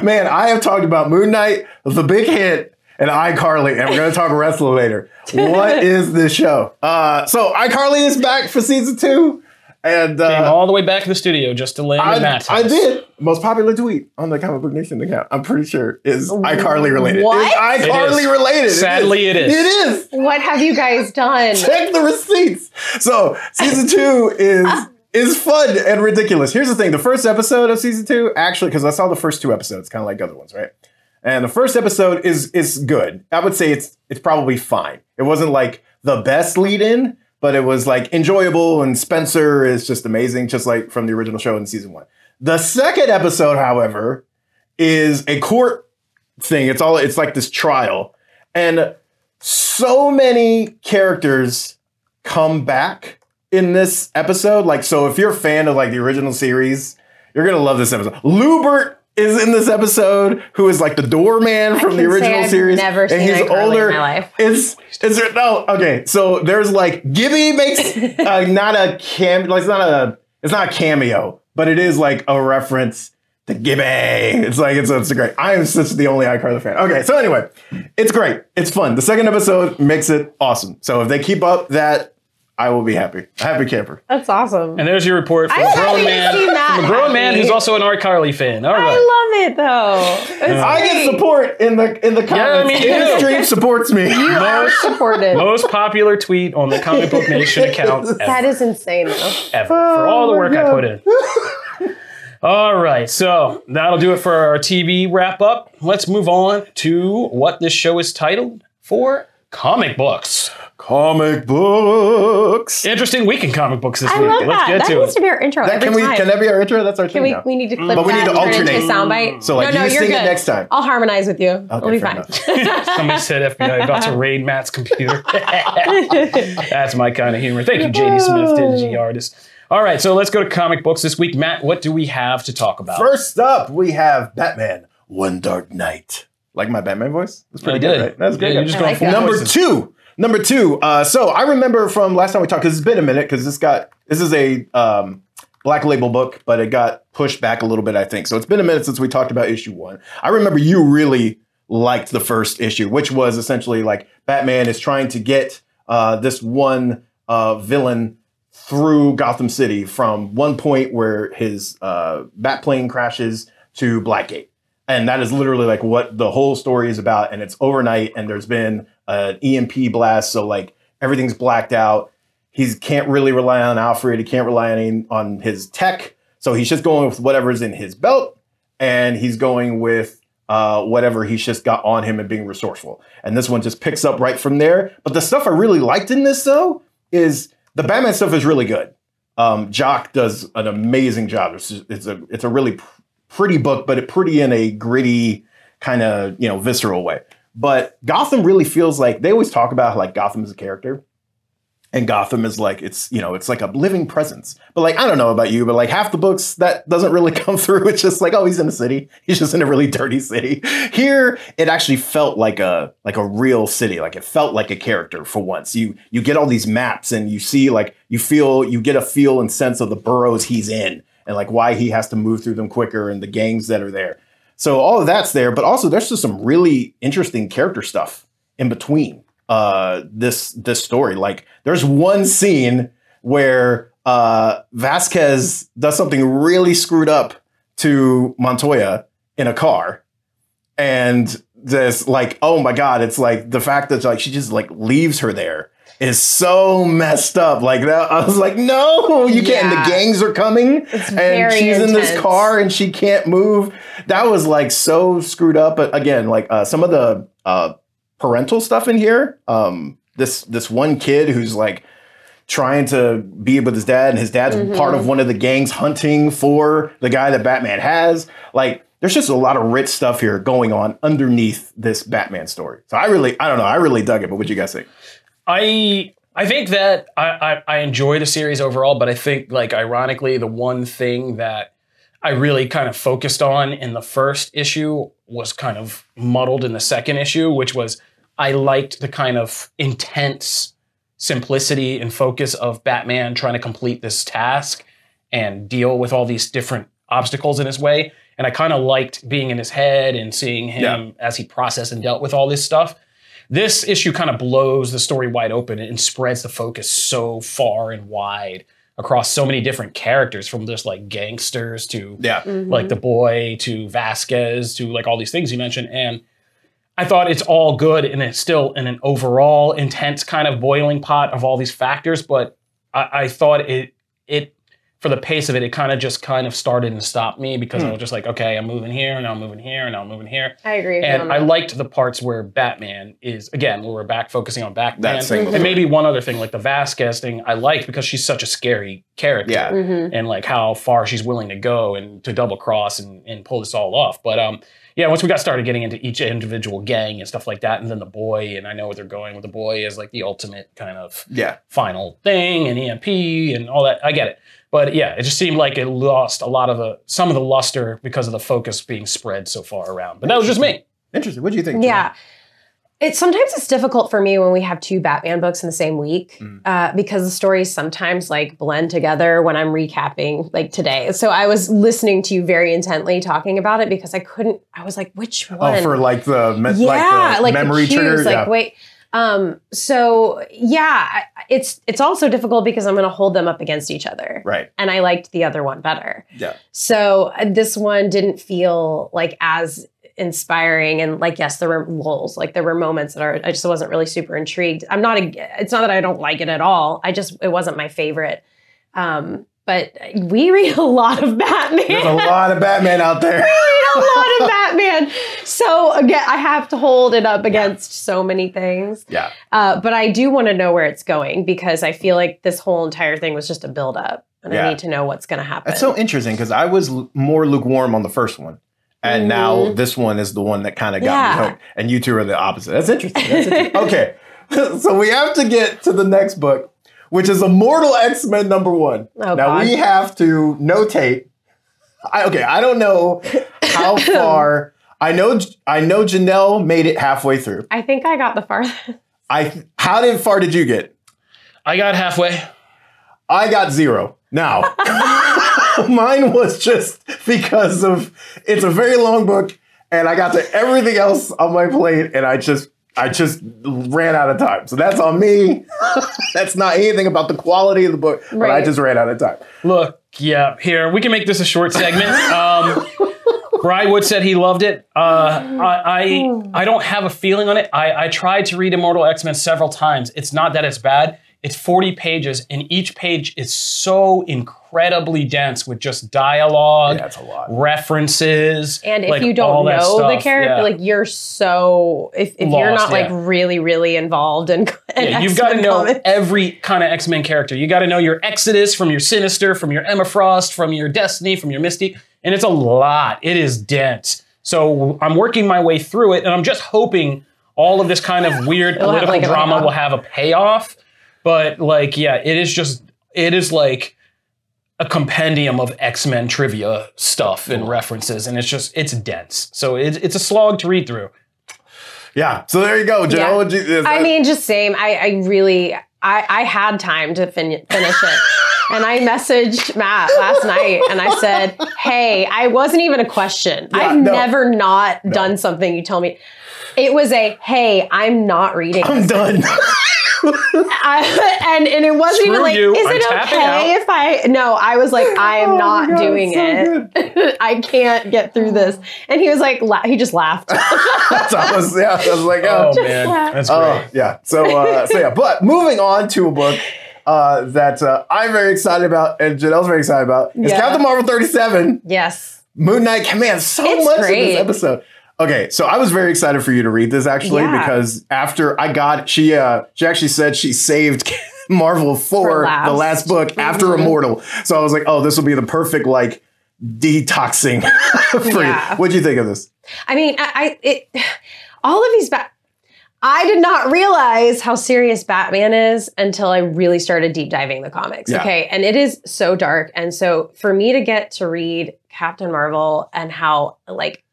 [laughs] Man, I have talked about Moon Knight, The Big Hit, and iCarly, and we're going to talk wrestling later. What [laughs] is this show? Uh, so iCarly is back for season two, and Came uh, all the way back to the studio just to land I, at Matt's I did. Most popular tweet on the Comic Book Nation account. I'm pretty sure is iCarly related. What? It's iCarly It is. related. Sadly, it is. It is. what have you guys done? Check the receipts. So season two is is fun and ridiculous. Here's the thing: the first episode of season two, actually, because I saw the first two episodes, kind of like other ones, right? And the first episode is is good. I would say it's it's probably fine. It wasn't like the best lead in, but it was like enjoyable. And Spencer is just amazing, just like from the original show in season one. The second episode, however, is a court thing. It's all it's like this trial, and so many characters come back in this episode. Like, so if you're a fan of like the original series, you're gonna love this episode. Lubert is in this episode, who is like the doorman from the original I've series, never seen iCarly in my life. It's is there no okay? So there's like Gibby makes [laughs] uh, not a cam, like it's not a it's not a cameo, but it is like a reference to Gibby. It's like it's it's great. I am such the only iCarly fan. Okay, so anyway, it's great. It's fun. The second episode makes it awesome. So if they keep up that I will be happy. Happy camper. That's awesome. And there's your report from I'm a grown man. see Matt From a grown man who's also an iCarly fan. All right. I love it though. It's I get support in the in the comments. me too. Industry supports me. You are supported. Most popular tweet on the Comic Book Nation [laughs] account ever. That is insane though. ever for all the oh work I put in. all right, so that'll do it for our TV wrap up. Let's move on to what this show is titled for comic books. Comic books. Interesting week in comic books this I week. love Let's that. get that to needs it. to be our intro That, every can we? time. Can that be our intro? That's our Can thing we? now. We need to mm. clip But we need to and turn it into a alternate. soundbite. So, like, no, no, you you're sing it next time. I'll harmonize with you. It'll be fine. [laughs] [laughs] Somebody said FBI about to raid Matt's computer. [laughs] That's my kind of humor. Thank you, JD Smith, Digi artist. All right, so let's go to comic books this week. Matt, what do we have to talk about? First up, we have Batman: One Dark Night. Like my Batman voice? That's pretty good, right? That's Yeah, good. you're just going like full. Number voices. two. Number two. Uh, so I remember from last time we talked because it's been a minute because this got this is a um, black label book, but it got pushed back a little bit, I think. So it's been a minute since we talked about issue one. I remember you really liked the first issue, which was essentially like Batman is trying to get uh, this one uh, villain through Gotham City from one point where his uh, bat plane crashes to Blackgate. And that is literally like what the whole story is about. And it's overnight, and there's been an EMP blast, so like everything's blacked out. He can't really rely on Alfred. He can't rely on on his tech, so he's just going with whatever's in his belt, and he's going with uh, whatever he's just got on him and being resourceful. And this one just picks up right from there. But the stuff I really liked in this though is the Batman stuff is really good. Um, Jock does an amazing job. It's, it's a it's a really pretty book, but pretty in a gritty kind of you know visceral way. But Gotham really feels like they always talk about like Gotham as a character, and Gotham is like it's you know it's like a living presence. But like I don't know about you, but like half the books that doesn't really [laughs] come through. It's just like oh he's in a city, he's just in a really dirty city. Here it actually felt like a like a real city. Like it felt like a character for once. You you get all these maps and you see like you feel you get a feel and sense of the boroughs he's in and like why he has to move through them quicker and the gangs that are there. So all of that's there, but also there's just some really interesting character stuff in between uh, this this story. Like there's one scene where uh, Vasquez does something really screwed up to Montoya in a car, and this like oh my god, it's like the fact that like she just like leaves her there is so messed up. Like that, I was like, no, you can't. And Yeah. the gangs are coming, It's and she's in this car and she can't move. That was like so screwed up. But again, like uh, some of the uh, parental stuff in here. Um, this this one kid who's like trying to be with his dad, and his dad's Mhm. part of one of the gangs hunting for the guy that Batman has. Like, there's just a lot of rich stuff here going on underneath this Batman story. So I really, I don't know, I really dug it. But what you guys think? I I think that I, I I enjoy the series overall, but I think like ironically the one thing that I really kind of focused on in the first issue was kind of muddled in the second issue, which was I liked the kind of intense simplicity and focus of Batman trying to complete this task and deal with all these different obstacles in his way. And I kind of liked being in his head and seeing him as he processed and dealt with all this stuff. This issue kind of blows the story wide open and spreads the focus so far and wide across so many different characters from just like gangsters to Yeah. Mm-hmm. like the boy to Vasquez to like all these things you mentioned. And I thought it's all good and it's still in an overall intense kind of boiling pot of all these factors, but I, I thought it it for the pace of it, it kind of just kind of started and stopped me because I was just like, okay, I'm moving here and I'm moving here and I'm moving here. I agree with you on And I that. liked the parts where Batman is again, where we're back focusing on Batman. That single and maybe one other thing, like the Vasquez thing, I liked because she's such a scary character Yeah. Mhm. and like how far she's willing to go and to double cross and, and pull this all off. But um, yeah, once we got started getting into each individual gang and stuff like that, and then the boy, and I know where they're going with the boy is like the ultimate kind of Yeah. final thing and EMP and all that. I get it. But yeah, it just seemed like it lost a lot of the some of the luster because of the focus being spread so far around. But that was just me. Interesting. What do you think? Yeah. It's sometimes it's difficult for me when we have two Batman books in the same week Mm. uh, because the stories sometimes like blend together when I'm recapping like today. So I was listening to you very intently talking about it because I couldn't. I was like, which one? Oh, for like the, me- yeah, like the like memory the cues, trigger. Like yeah. wait, Um, so yeah, it's it's also difficult because I'm going to hold them up against each other, Right. and I liked the other one better. Yeah. So uh, this one didn't feel like as inspiring, and like yes, there were lulls, like there were moments that are I just wasn't really super intrigued. I'm not. A, it's not that I don't like it at all. I just it wasn't my favorite. Um, but we [laughs] read a lot of Batman There's a lot of Batman out there. [laughs] we read a lot of [laughs] Batman. So again, I have to hold it up against so many things. Yeah. Uh, but I do want to know where it's going because I feel like this whole entire thing was just a build up, and Yeah. I need to know what's going to happen. That's so interesting because I was l- more lukewarm on the first one. And now Mhm. this one is the one that kind of got Yeah. me hooked. And you two are the opposite. That's interesting. That's interesting. okay. so we have to get to the next book, which is Immortal X Men number one. Oh, now God. we have to notate. I, okay, I don't know how [laughs] far. I know. I know Janelle made it halfway through. I think I got the farthest. I. How did far did you get? I got halfway. I got zero. Now, [laughs] mine was just because of it's a very long book, and I got to everything else on my plate, and I just I just ran out of time. So that's on me. [laughs] that's not anything about the quality of the book, but I just ran out of time. Look, yeah, here we can make this a short segment. Um, [laughs] Bry Wood said he loved it. Uh, I, I I don't have a feeling on it. I, I tried to read Immortal X Men several times. It's not that it's bad. It's 40 pages, and each page is so incredibly dense with just dialogue, Yeah, a lot. references, And if like, you don't that know the character, Yeah. like you're so if, if you're Lost, not like really really involved in, [laughs] in Yeah, you've got to know comics. every kind of X Men character. You got to know your Exodus from your Sinister, from your Emma Frost, from your Destiny, from your Mystique. and it's a lot. It is dense. So I'm working my way through it, and I'm just hoping all of this kind of weird It'll have, political like, drama will have a payoff. But like, yeah, it is just it is like a compendium of X Men trivia stuff and references, and it's just it's dense. So it's it's a slog to read through. Yeah. So there you go, Janelle. Yeah. you- is I mean, just same. I, I really, I, I had time to fin- finish it. [laughs] And I messaged Matt last night and I said, Hey, I wasn't even a question. Yeah, I've no. never not done something you tell me. It was a, Hey, I'm not reading. I'm this." done. [laughs] I, and, and it wasn't Screw even like, you, Is I'm it tapping okay if I, no, I was like, [laughs] I am Oh not God, doing so it. [laughs] I can't get through this. And he was like, la- he just laughed. [laughs] That's I was, yeah, I was like, oh, Oh man, that's great. Oh, yeah. So, uh, so yeah. But moving on to a book uh, that uh, I'm very excited about, and Janelle's very excited about, is Yeah. Captain Marvel 37. yes. Moon Knight commands so It's much in this episode. Okay, so I was very excited for you to read this actually Yeah. because after I got she uh she actually said she saved [laughs] Marvel for, last. the last book after Mhm. Immortal. So I was like, oh, this will be the perfect like detoxing [laughs] for Yeah. you. What do you think of this? I mean, I, I it [sighs] all of these bat. I did not realize how serious Batman is until I really started deep diving the comics. Yeah. Okay, and it is so dark, and so for me to get to read Captain Marvel and how like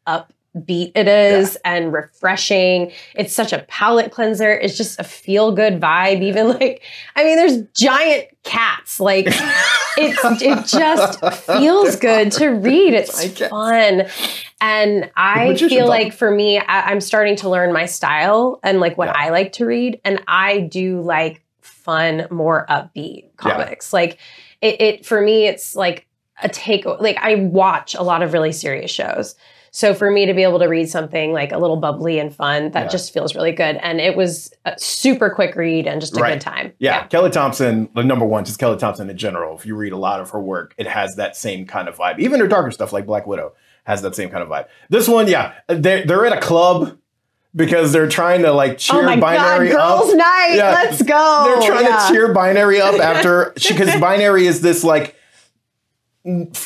upbeat it is and refreshing, it's such a palate cleanser. It's just a feel good vibe. Even [laughs] like, I mean, there's giant cats. Like, [laughs] it's it just feels good to read. It's fun. And I feel like for me, I, I'm starting to learn my style and like what Yeah. I like to read. And I do like fun, more upbeat comics. Like it, it for me, it's like a take. Like I watch a lot of really serious shows. So for me to be able to read something like a little bubbly and fun, that Yeah. just feels really good. And it was a super quick read and just a Right. good time. Yeah, Kelly Thompson, the number one, just Kelly Thompson in general. If you read a lot of her work, it has that same kind of vibe. Even her darker stuff, like Black Widow, has that same kind of vibe. This one, yeah, they're, they're at a club because they're trying to like cheer Oh my god, binary girls' up. night. Yeah. Let's go. They're trying Yeah. to cheer binary up after [laughs] because binary is this like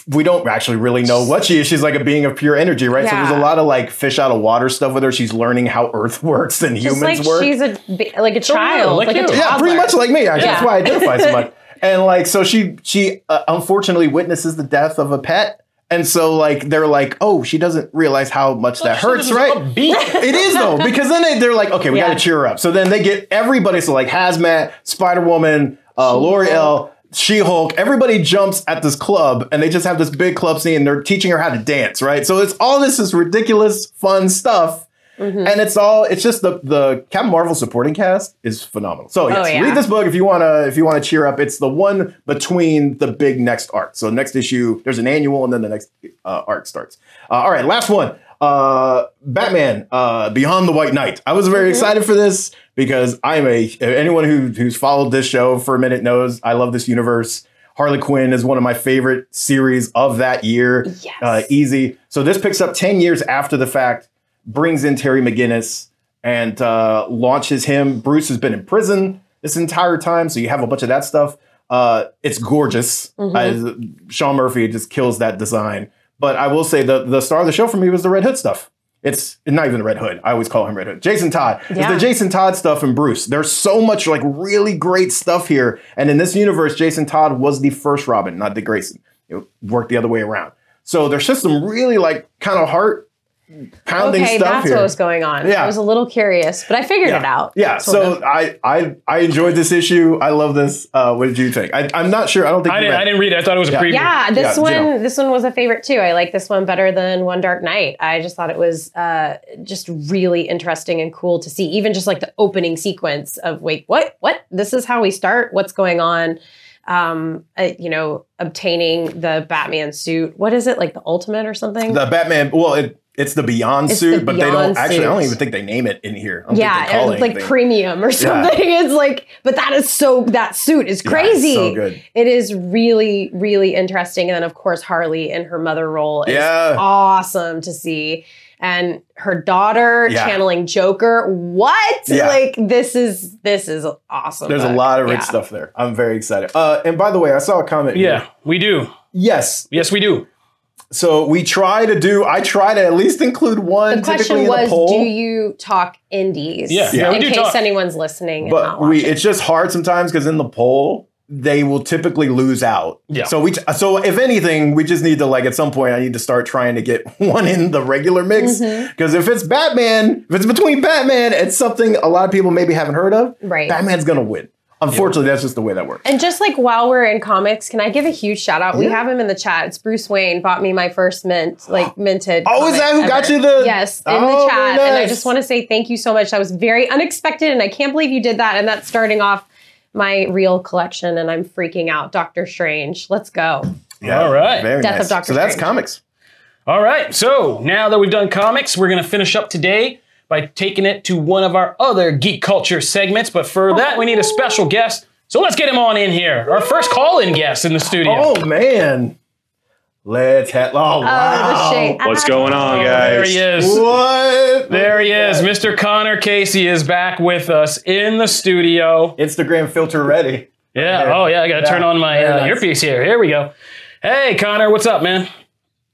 we don't actually really know what she is. She's like a being of pure energy, right? So there's a lot of like fish out of water stuff with her. She's learning how Earth [laughs] works and Just humans like work. she's a like a So, yeah, child, like like, a toddler. Yeah, pretty much like me. Actually, that's why I identify so much. [laughs] And like, so she she uh, unfortunately witnesses the death of a pet, and so like they're like, oh, she doesn't realize how much that Shit, hurts, right? [laughs] It is though, because then they, they're like, okay, we got to cheer her up. So then they get everybody. So like Hazmat, Spider Woman, uh, Lauri-Ell, She Hulk, everybody jumps at this club, and they just have this big club scene. And they're teaching her how to dance, right? So it's all this is ridiculous, fun stuff. Mhm. and it's all it's just the the Captain Marvel supporting cast is phenomenal. So yes, Oh, yeah. read this book if you wanna if you wanna cheer up. It's the one between the big next arc. So next issue, there's an annual, and then the next uh, arc starts. Uh, all right, last one. Uh, Batman, uh, Beyond the White Knight. I was very Mhm. excited for this because I'm a anyone who who's followed this show for a minute knows I love this universe. Harley Quinn is one of my favorite series of that year. Yes. Uh, easy. So this picks up 10 years after the fact, brings in Terry McGinnis and uh, launches him. Bruce has been in prison this entire time, so you have a bunch of that stuff. Uh, it's gorgeous. Mhm. As Sean Murphy just kills that design. But I will say the the star of the show for me was the Red Hood stuff. It's not even the Red Hood. I always call him Red Hood. Jason Todd. It's the Jason Todd stuff and Bruce. There's so much like really great stuff here. And in this universe, Jason Todd was the first Robin, not Dick Grayson. It worked the other way around. So there's just some really like kind of heart pounding okay, stuff that's here. what was going on. Yeah. I was a little curious, but I figured yeah. it out. Yeah, so of. I, I I enjoyed this issue. I love this. Uh, what did you think? I, I'm not sure. I don't think I you didn't, read I didn't read it. I thought it was a preview. Yeah, this Yeah, one Gino. this one was a favorite too. I like this one better than One Dark Night. I just thought it was uh, just really interesting and cool to see. Even just like the opening sequence of wait, what? What? This is how we start. What's going on? Um, uh, you know, obtaining the Batman suit. What is it like the ultimate or something? the Batman. Well, it, it's the Beyond It's suit, the but they don't Beyond actually. I don't even think they name it in here. I don't yeah, think they call it's it like anything. premium or something. [laughs] It's like, but that is so. That suit is Yeah, it's crazy. so good. It is really, really interesting. And then, of course, Harley in her mother role is Yeah. awesome to see. And her daughter Yeah. channeling Joker. What? Yeah. Like this is this is awesome. There's a lot of rich Yeah. stuff there. I'm very excited. Uh, and by the way, I saw a comment. here. Yeah, we do. Yes. Yes, we do. So we try to do. I try to at least include one. The typically question in the was, poll. do you talk indies? Yeah. Yeah. we In do case talk. anyone's listening. and but not we it's just hard sometimes because in the poll they will typically lose out. Yeah. So we so if anything, we just need to like at some point I need to start trying to get [laughs] one in the regular mix mm-hmm. because if it's Batman, if it's between Batman and something a lot of people maybe haven't heard of, Right. Batman's gonna win. Unfortunately, that's just the way that works. And just like while we're in comics, can I give a huge shout out? We have him in the chat. It's Bruce Wayne bought me my first mint, like [gasps] minted. Oh, is that who got you the- Yes, in Oh, the chat. very And I just want to say thank you so much. That was very unexpected, and I can't believe you did that. And that's starting off my real collection, and I'm freaking out. Doctor Strange, let's go. Yeah, All right. Very Death of. Dr. So that's comics. All right. So now that we've done comics, we're going to finish up today by taking it to one of our other geek culture segments. But for that, we need a special guest. So let's get him on in here. Our first call in guest in the studio. Oh man. Let's have oh Oh, wow. the shade. What's going on, Oh, there he is. What? There he is. Mr. Connor Casey is back with us in the studio. Instagram filter ready. Yeah. There. Oh, yeah. I got to Yeah, turn on my very uh, nice. earpiece here. Here we go. Hey, Connor. What's up, man?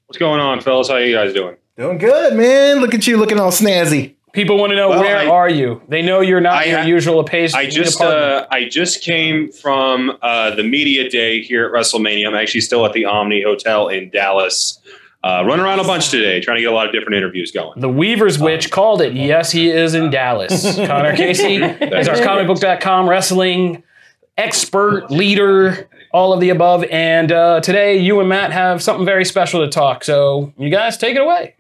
What's going on, fellas? How you guys doing? Doing good, man. Look at you looking all snazzy. People want to know Well, where I- are you? They know you're not I your usual pace. I just uh, I just came from uh, the media day here at WrestleMania. I'm actually still at the Omni Hotel in Dallas. Uh, running around a bunch today, trying to get a lot of different interviews going. The Weaver's Witch called it. Yes, he is in Dallas. [laughs] Connor Casey is our comicbook.com wrestling expert, leader, all of the above. And uh, today, you and Matt have something very special to talk. So, you guys take it away.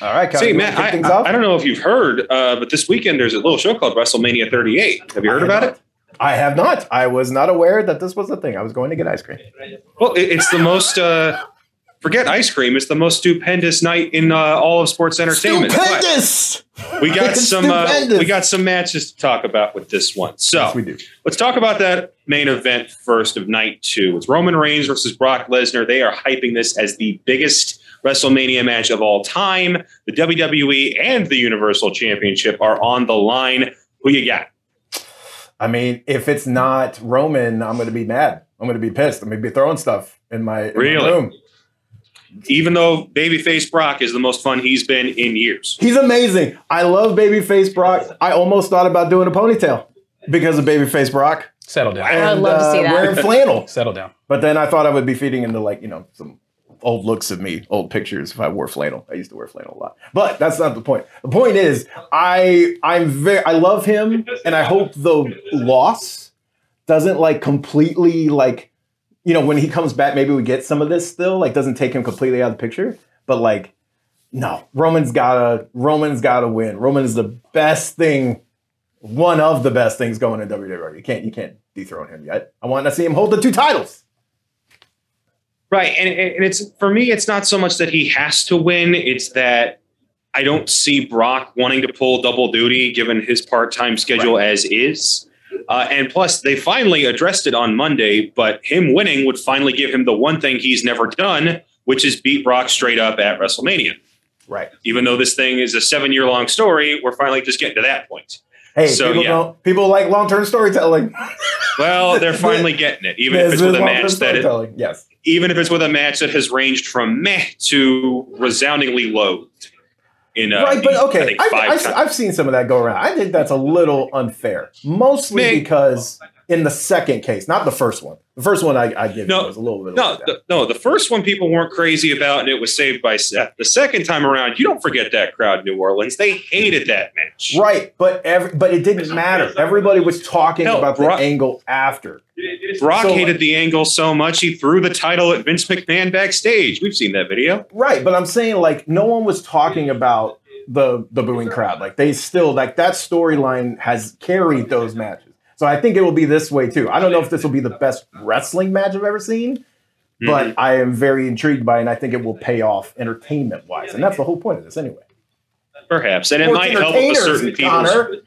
All right, Kyle, See, Matt, I, things I, off? I don't know if you've heard, uh, but this weekend there's a little show called WrestleMania 38. Have you heard I about have it? I have not. I was not aware that this was a thing. I was going to get ice cream. Well, it, it's the most. Uh, forget ice cream. It's the most stupendous night in uh, all of sports entertainment. But Stupendous. we got some. Uh, we got some matches to talk about with this one. So Yes, we do. Let's talk about that main event first of night two. It's Roman Reigns versus Brock Lesnar. They are hyping this as the biggest WrestleMania match of all time. The WWE and the Universal Championship are on the line. Who you got? I mean, if it's not Roman, I'm going to be mad. I'm going to be pissed. I'm going to be throwing stuff in my, in my room. Even though babyface Brock is the most fun he's been in years. He's amazing. I love babyface Brock. I almost thought about doing a ponytail because of babyface Brock. Settle down. And, I would love to see uh, that. Wearing flannel. [laughs] Settle down. But then I thought I would be feeding into like, you know, some old looks of me, old pictures if I wore flannel. I used to wear flannel a lot. But that's not the point. The point is I I'm very I love him and I hope the loss doesn't like completely like you know, when he comes back, maybe we get some of this still, like doesn't take him completely out of the picture. But like No, Roman's gotta Roman's gotta win. Roman is the best thing, one of the best things going in WWE. You can't you can't dethrone him yet. I want to see him hold the two titles. Right, and, and it's for me, it's not so much that he has to win; it's that I don't see Brock wanting to pull double duty given his part-time schedule Right. as is. Uh, and plus, they finally addressed it on Monday, but him winning would finally give him the one thing he's never done, which is beat Brock straight up at WrestleMania. Right. Even though this thing is a seven-year-long story, we're finally just getting to that point. Hey, So, people yeah. don't people like long term storytelling. [laughs] Well, they're [laughs] finally getting it, even if it's with a match that it, yes. even if it's with a match that has ranged from meh to resoundingly loathed. In uh, right, but okay, I've. I've seen some of that go around. I think that's a little unfair, mostly because in the second case, not the first one. The first one I, I give No, you was a little bit. No, like that. the, no. The first one people weren't crazy about, and it was saved by Seth. The second time around, you don't forget that crowd, in New Orleans. They hated that match. Right, but every, but it didn't matter. Everybody was talking Hell, about the angle after. Brock So, hated the angle so much he threw the title at Vince McMahon backstage. We've seen that video. Right, but I'm saying like no one was talking about the the booing crowd. Like they still like that storyline has carried those matches. So I think it will be this way too. I don't know if this will be the best wrestling match I've ever seen, but I am very intrigued by it and I think it will pay off entertainment wise. And that's the whole point of this anyway. Perhaps, and it Sports might help if a certain people's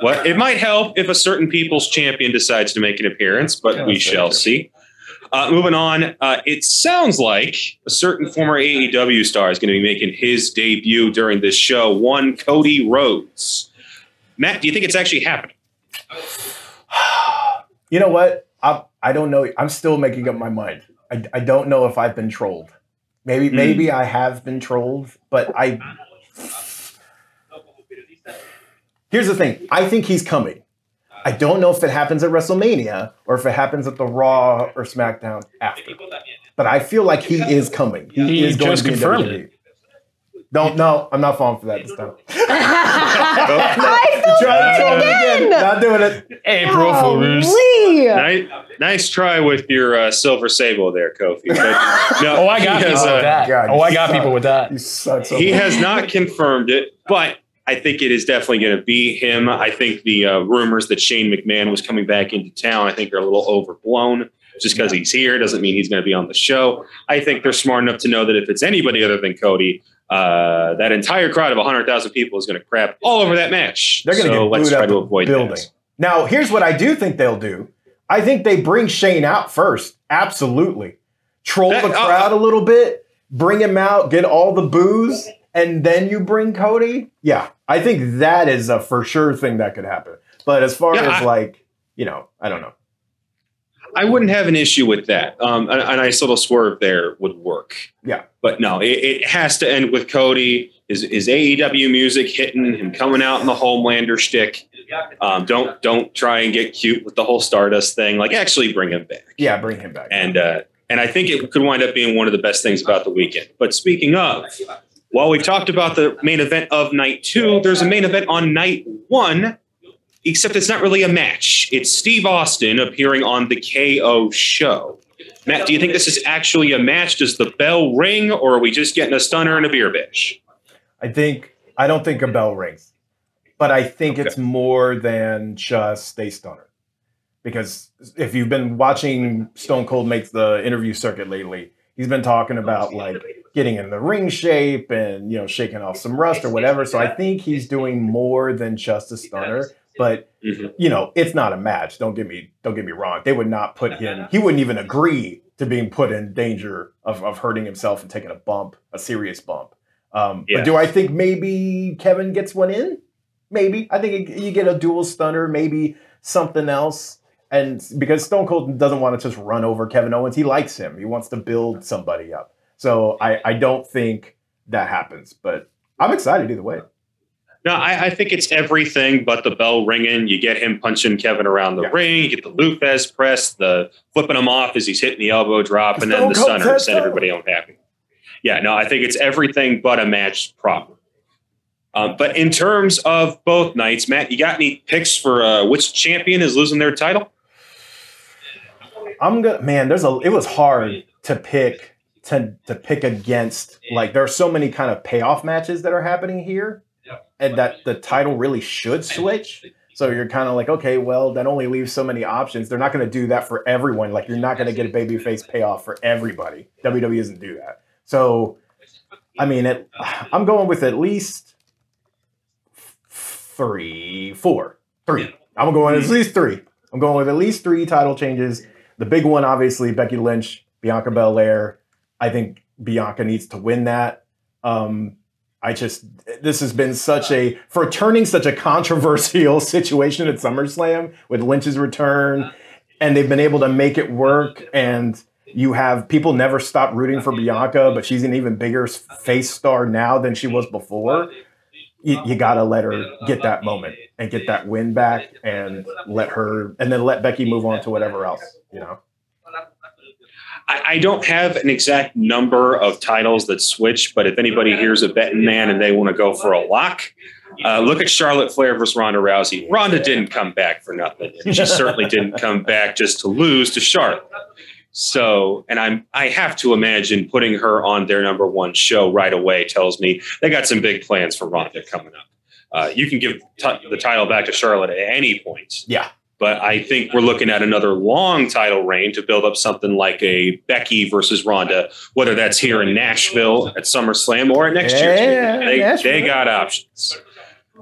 what it might help if a certain people's champion decides to make an appearance, but Yeah, we shall true. see. Uh, moving on, uh, it sounds like a certain former AEW star is going to be making his debut during this show. One Cody Rhodes. Matt, do you think it's actually happening? [sighs] You know what? I I don't know. I'm still making up my mind. I, I don't know if I've been trolled. Maybe Hmm. maybe I have been trolled, but I Here's the thing. I think he's coming. I don't know if it happens at WrestleMania or if it happens at the Raw or SmackDown after. But I feel like he is coming. He, He is going just to be confirmed WWE. Don't no, I'm not falling for that this time. [laughs] I feel Try to again. again. Not doing it. April Fools. Golly. Nice, nice try with your uh, silver sable there, Kofi. But [laughs] no, Oh, I got people has, with uh, that. God, oh, I got suck. people with that. You suck so he much. has not confirmed it, but I think it is definitely going to be him. I think the uh, rumors that Shane McMahon was coming back into town, I think are a little overblown. Just because he's here doesn't mean he's going to be on the show. I think they're smart enough to know that if it's anybody other than Cody, uh, that entire crowd of 100,000 people is going to crap all over that match. They're going to so get let's booed try to the avoid building. that. Now, here's what I do think they'll do. I think they bring Shane out first. Absolutely. Troll That- the uh, crowd a little bit, bring him out, get all the booze, and then you bring Cody. Yeah, I think that is a for sure thing that could happen. But as far Yeah, as I- like, you know, I don't know. I wouldn't have an issue with that. Um, a, a nice little swerve there would work. Yeah. But no, it, it has to end with Cody. Is his AEW music hitting, him coming out in the Homelander shtick. Um, don't don't try and get cute with the whole Stardust thing. Like actually bring him back. Yeah, bring him back. And uh, and I think it could wind up being one of the best things about the weekend. But speaking of, while we've talked about the main event of night two, there's a main event on night one, except it's not really a match. It's Steve Austin appearing on the KO show. Matt, do you think this is actually a match? Does the bell ring, or are we just getting a stunner and a beer bitch? I think I don't think a bell rings, but I think it's more than just a stunner. Because if you've been watching Stone Cold make the interview circuit lately, he's been talking about like getting in the ring shape and you know shaking off some rust or whatever. So I think he's doing more than just a stunner. But Mhm. you know, it's not a match. Don't get me don't get me wrong. They would not put him. He wouldn't even agree to being put in danger of, of hurting himself and taking a bump, a serious bump. Um, Yeah. But do I think maybe Kevin gets one in? Maybe. I think you get a dual stunner, maybe something else. And because Stone Cold doesn't want to just run over Kevin Owens, he likes him. He wants to build somebody up. So I, I don't think that happens. But I'm excited either way. No, I, I think it's everything but the bell ringing. You get him punching Kevin around the Yeah. ring. You get the Lou Thesz press, the flipping him off as he's hitting the elbow drop, and then the stunner set everybody home happy. Yeah, no, I think it's everything but a match proper. Um, but in terms of both nights, Matt, you got any picks for uh, which champion is losing their title? I'm gonna man, there's a it was hard to pick to to pick against like there are so many kind of payoff matches that are happening here, and that the title really should switch. So you're kind of like, okay, well, that only leaves so many options. They're not going to do that for everyone. Like you're not going to get a babyface payoff for everybody. WWE doesn't do that. So, I mean, it, I'm going with at least three, four, three. I'm going with at least three. I'm going with at least three title changes. The big one, obviously, Becky Lynch, Bianca Belair. I think Bianca needs to win that. Um, I just this has been such a for turning such a controversial [laughs] situation at SummerSlam with Lynch's return, and they've been able to make it work. And you have people never stop rooting for Bianca, but she's an even bigger face star now than she was before. You, you got to let her get that moment and get that win back, and let her, and then let Becky move on to whatever else. You know. I, I don't have an exact number of titles that switch, but if anybody hears a betting man and they want to go for a lock, uh, look at Charlotte Flair versus Ronda Rousey. Ronda didn't come back for nothing. She certainly didn't come back just to lose to Charlotte. So, and I'm I have to imagine putting her on their number one show right away tells me they got some big plans for Ronda coming up. Uh, you can give t- the title back to Charlotte at any point. Yeah. But I think we're looking at another long title reign to build up something like a Becky versus Ronda, whether that's here in Nashville at SummerSlam or at next year's. Yeah, They, they got options.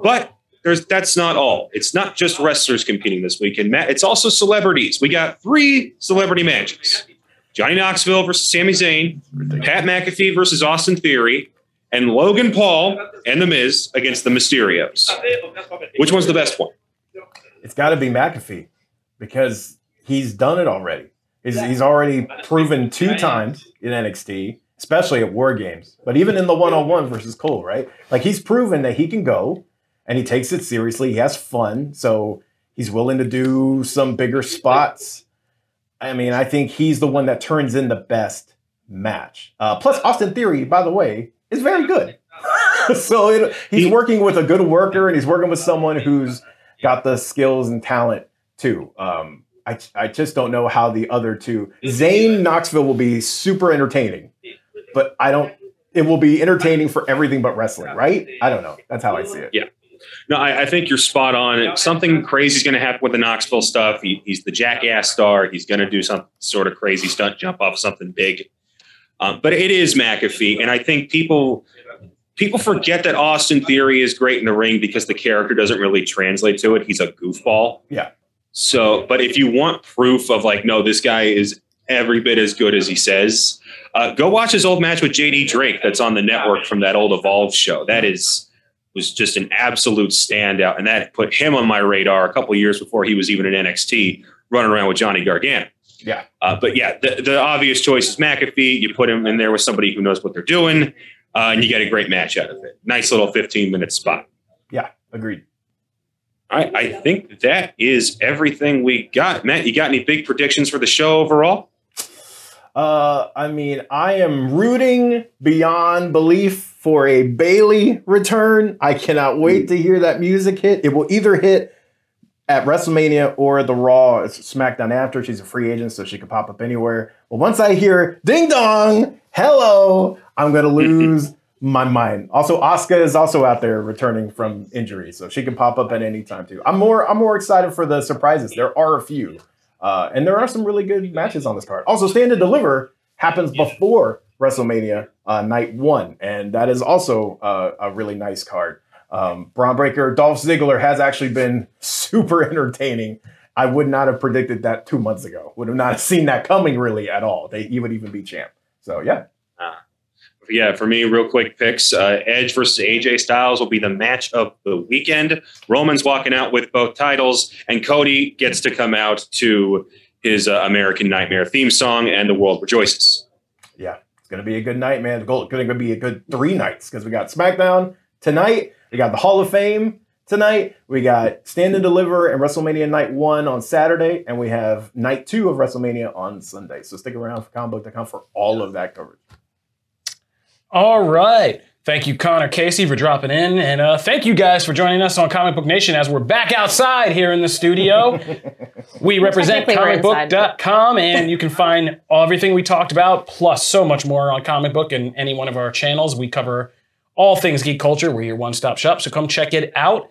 But there's that's not all. It's not just wrestlers competing this weekend, Matt. It's also celebrities. We got three celebrity matches: Johnny Knoxville versus Sami Zayn, Pat McAfee versus Austin Theory, and Logan Paul and The Miz against the Mysterios. Which one's the best one? It's got to be McAfee because he's done it already. He's, he's already proven two times in NXT, especially at War Games, but even in the one on one versus Cole, right? Like he's proven that he can go and he takes it seriously. He has fun. So he's willing to do some bigger spots. I mean, I think he's the one that turns in the best match. Uh, plus, Austin Theory, by the way, is very good. [laughs] so it, he's working with a good worker and he's working with someone who's got the skills and talent too. Um, I, I just don't know how the other two. Zayn Knoxville will be super entertaining, but I don't. It will be entertaining for everything but wrestling, right? I don't know. That's how I see it. Yeah. No, I, I think you're spot on. Something crazy is going to happen with the Knoxville stuff. He, he's the jackass star. He's going to do some sort of crazy stunt, jump off something big. Um, but it is McAfee, and I think people people forget that Austin Theory is great in the ring because the character doesn't really translate to it. He's a goofball. Yeah. So, but if you want proof of like, no, this guy is every bit as good as he says, uh, go watch his old match with JD Drake that's on the network from that old Evolve show. That is was just an absolute standout, and that put him on my radar a couple years before he was even in NXT, running around with Johnny Gargano. Yeah. Uh, but yeah, the, the obvious choice is McAfee. You put him in there with somebody who knows what they're doing, uh, and you get a great match out of it. Nice little 15 minute spot. Yeah, agreed. All right, I think that is everything we got. Matt, you got any big predictions for the show overall? Uh, I mean, I am rooting beyond belief for a Bayley return. I cannot wait to hear that music hit. It will either hit at WrestleMania or the Raw, SmackDown after. She's a free agent, so she could pop up anywhere. But once I hear ding dong, hello, I'm gonna lose my mind. Also, Asuka is also out there returning from injury, so she can pop up at any time too. I'm more I'm more excited for the surprises. There are a few. Uh, and there are some really good matches on this card. Also, Stand and Deliver happens before WrestleMania uh, night one, and that is also uh, a really nice card. Um, Bron Breakker, Dolph Ziggler has actually been [laughs] super entertaining. I would not have predicted that two months ago. Would have not seen that coming really at all. They he would even be champ. So yeah, Yeah, for me, real quick picks. Uh, Edge versus AJ Styles will be the match of the weekend. Roman's walking out with both titles, and Cody gets to come out to his uh, American Nightmare theme song, and the world rejoices. yeah, it's gonna be a good night, man. It's going to be a good three nights because we got SmackDown tonight. We got the Hall of Fame tonight. We got Stand and Deliver and WrestleMania Night One on Saturday, and we have Night Two of WrestleMania on Sunday. So stick around for comicbook.com for all of that coverage. All right. Thank you, Connor Casey, for dropping in. And uh, thank you guys for joining us on Comic Book Nation as we're back outside here in the studio. [laughs] we represent Technically, we're comicbook.com, and you can find everything we talked about, plus so much more on Comic Book and any one of our channels. We cover all things geek culture. We're your one stop shop, so come check it out.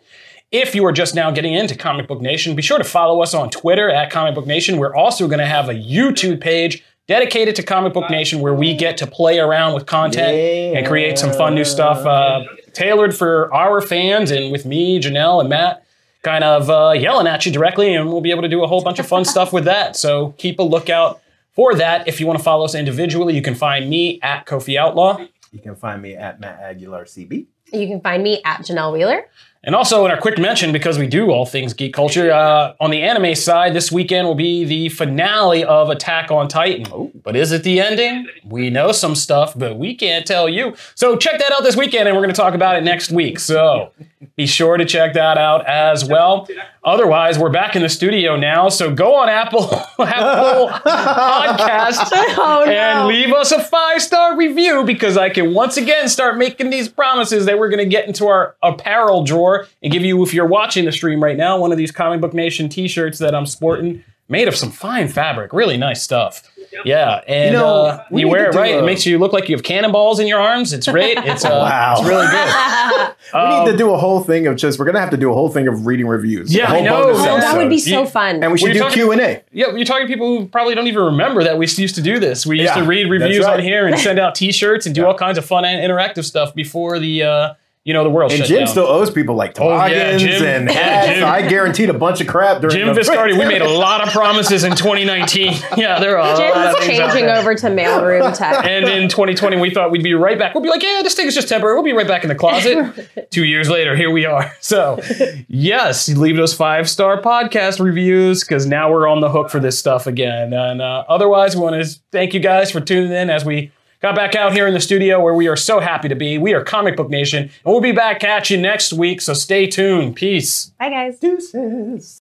If you are just now getting into Comic Book Nation, be sure to follow us on Twitter at Comic Book Nation. We're also going to have a YouTube page dedicated to Comic Book Nation where we get to play around with content and create some fun new stuff uh, tailored for our fans and with me, Janelle, and Matt kind of uh, yelling at you directly, and we'll be able to do a whole bunch of fun stuff with that. So keep a lookout for that. If you want to follow us individually, you can find me at Kofi Outlaw. You can find me at Matt Aguilar CB. You can find me at Janelle Wheeler. And also, in our quick mention, because we do all things geek culture, uh, on the anime side, this weekend will be the finale of Attack on Titan. But is it the ending? We know some stuff, but we can't tell you. So check that out this weekend, and we're going to talk about it next week. So be sure to check that out as well. Otherwise, we're back in the studio now. So go on Apple, [laughs] Apple Podcast [laughs] Oh and leave us a five star review because I can once again start making these promises that we're going to get into our apparel drawer and give you, if you're watching the stream right now, one of these Comic Book Nation t shirts that I'm sporting. Made of some fine fabric, really nice stuff. Yeah, and You know, uh, we you wear it right. a- it makes you look like you have cannonballs in your arms. It's great. [laughs] It's uh, Wow. it's really good. [laughs] We Um, need to do a whole thing of just. We're gonna have to do a whole thing of reading reviews. Yeah, a whole I know. bonus Oh, that would be so You- fun. And we should you do talking- Q and A. Yeah, you're talking to people who probably don't even remember that we used to do this. We used Yeah, to read reviews right. on here and send out T-shirts and do all kinds of fun and interactive stuff before the uh, you know the world And shut Jim down. still owes people like Oh, yeah, and hats. Jim. I guaranteed a bunch of crap during Jim the Viscardi, we made a lot of promises in [laughs] 2019. Yeah, there are a lot of Jim's things changing over to mailroom tech. And in 2020, we thought we'd be right back. We'll be like, yeah, this thing is just temporary. We'll be right back in the closet. [laughs] Two years later, here we are. So, yes, leave those five star podcast reviews because now we're on the hook for this stuff again. And uh, otherwise, we want to thank you guys for tuning in as we got back out here in the studio where we are so happy to be. We are Comic Book Nation, and we'll be back at you next week. So stay tuned. Peace. Bye, guys. Deuces.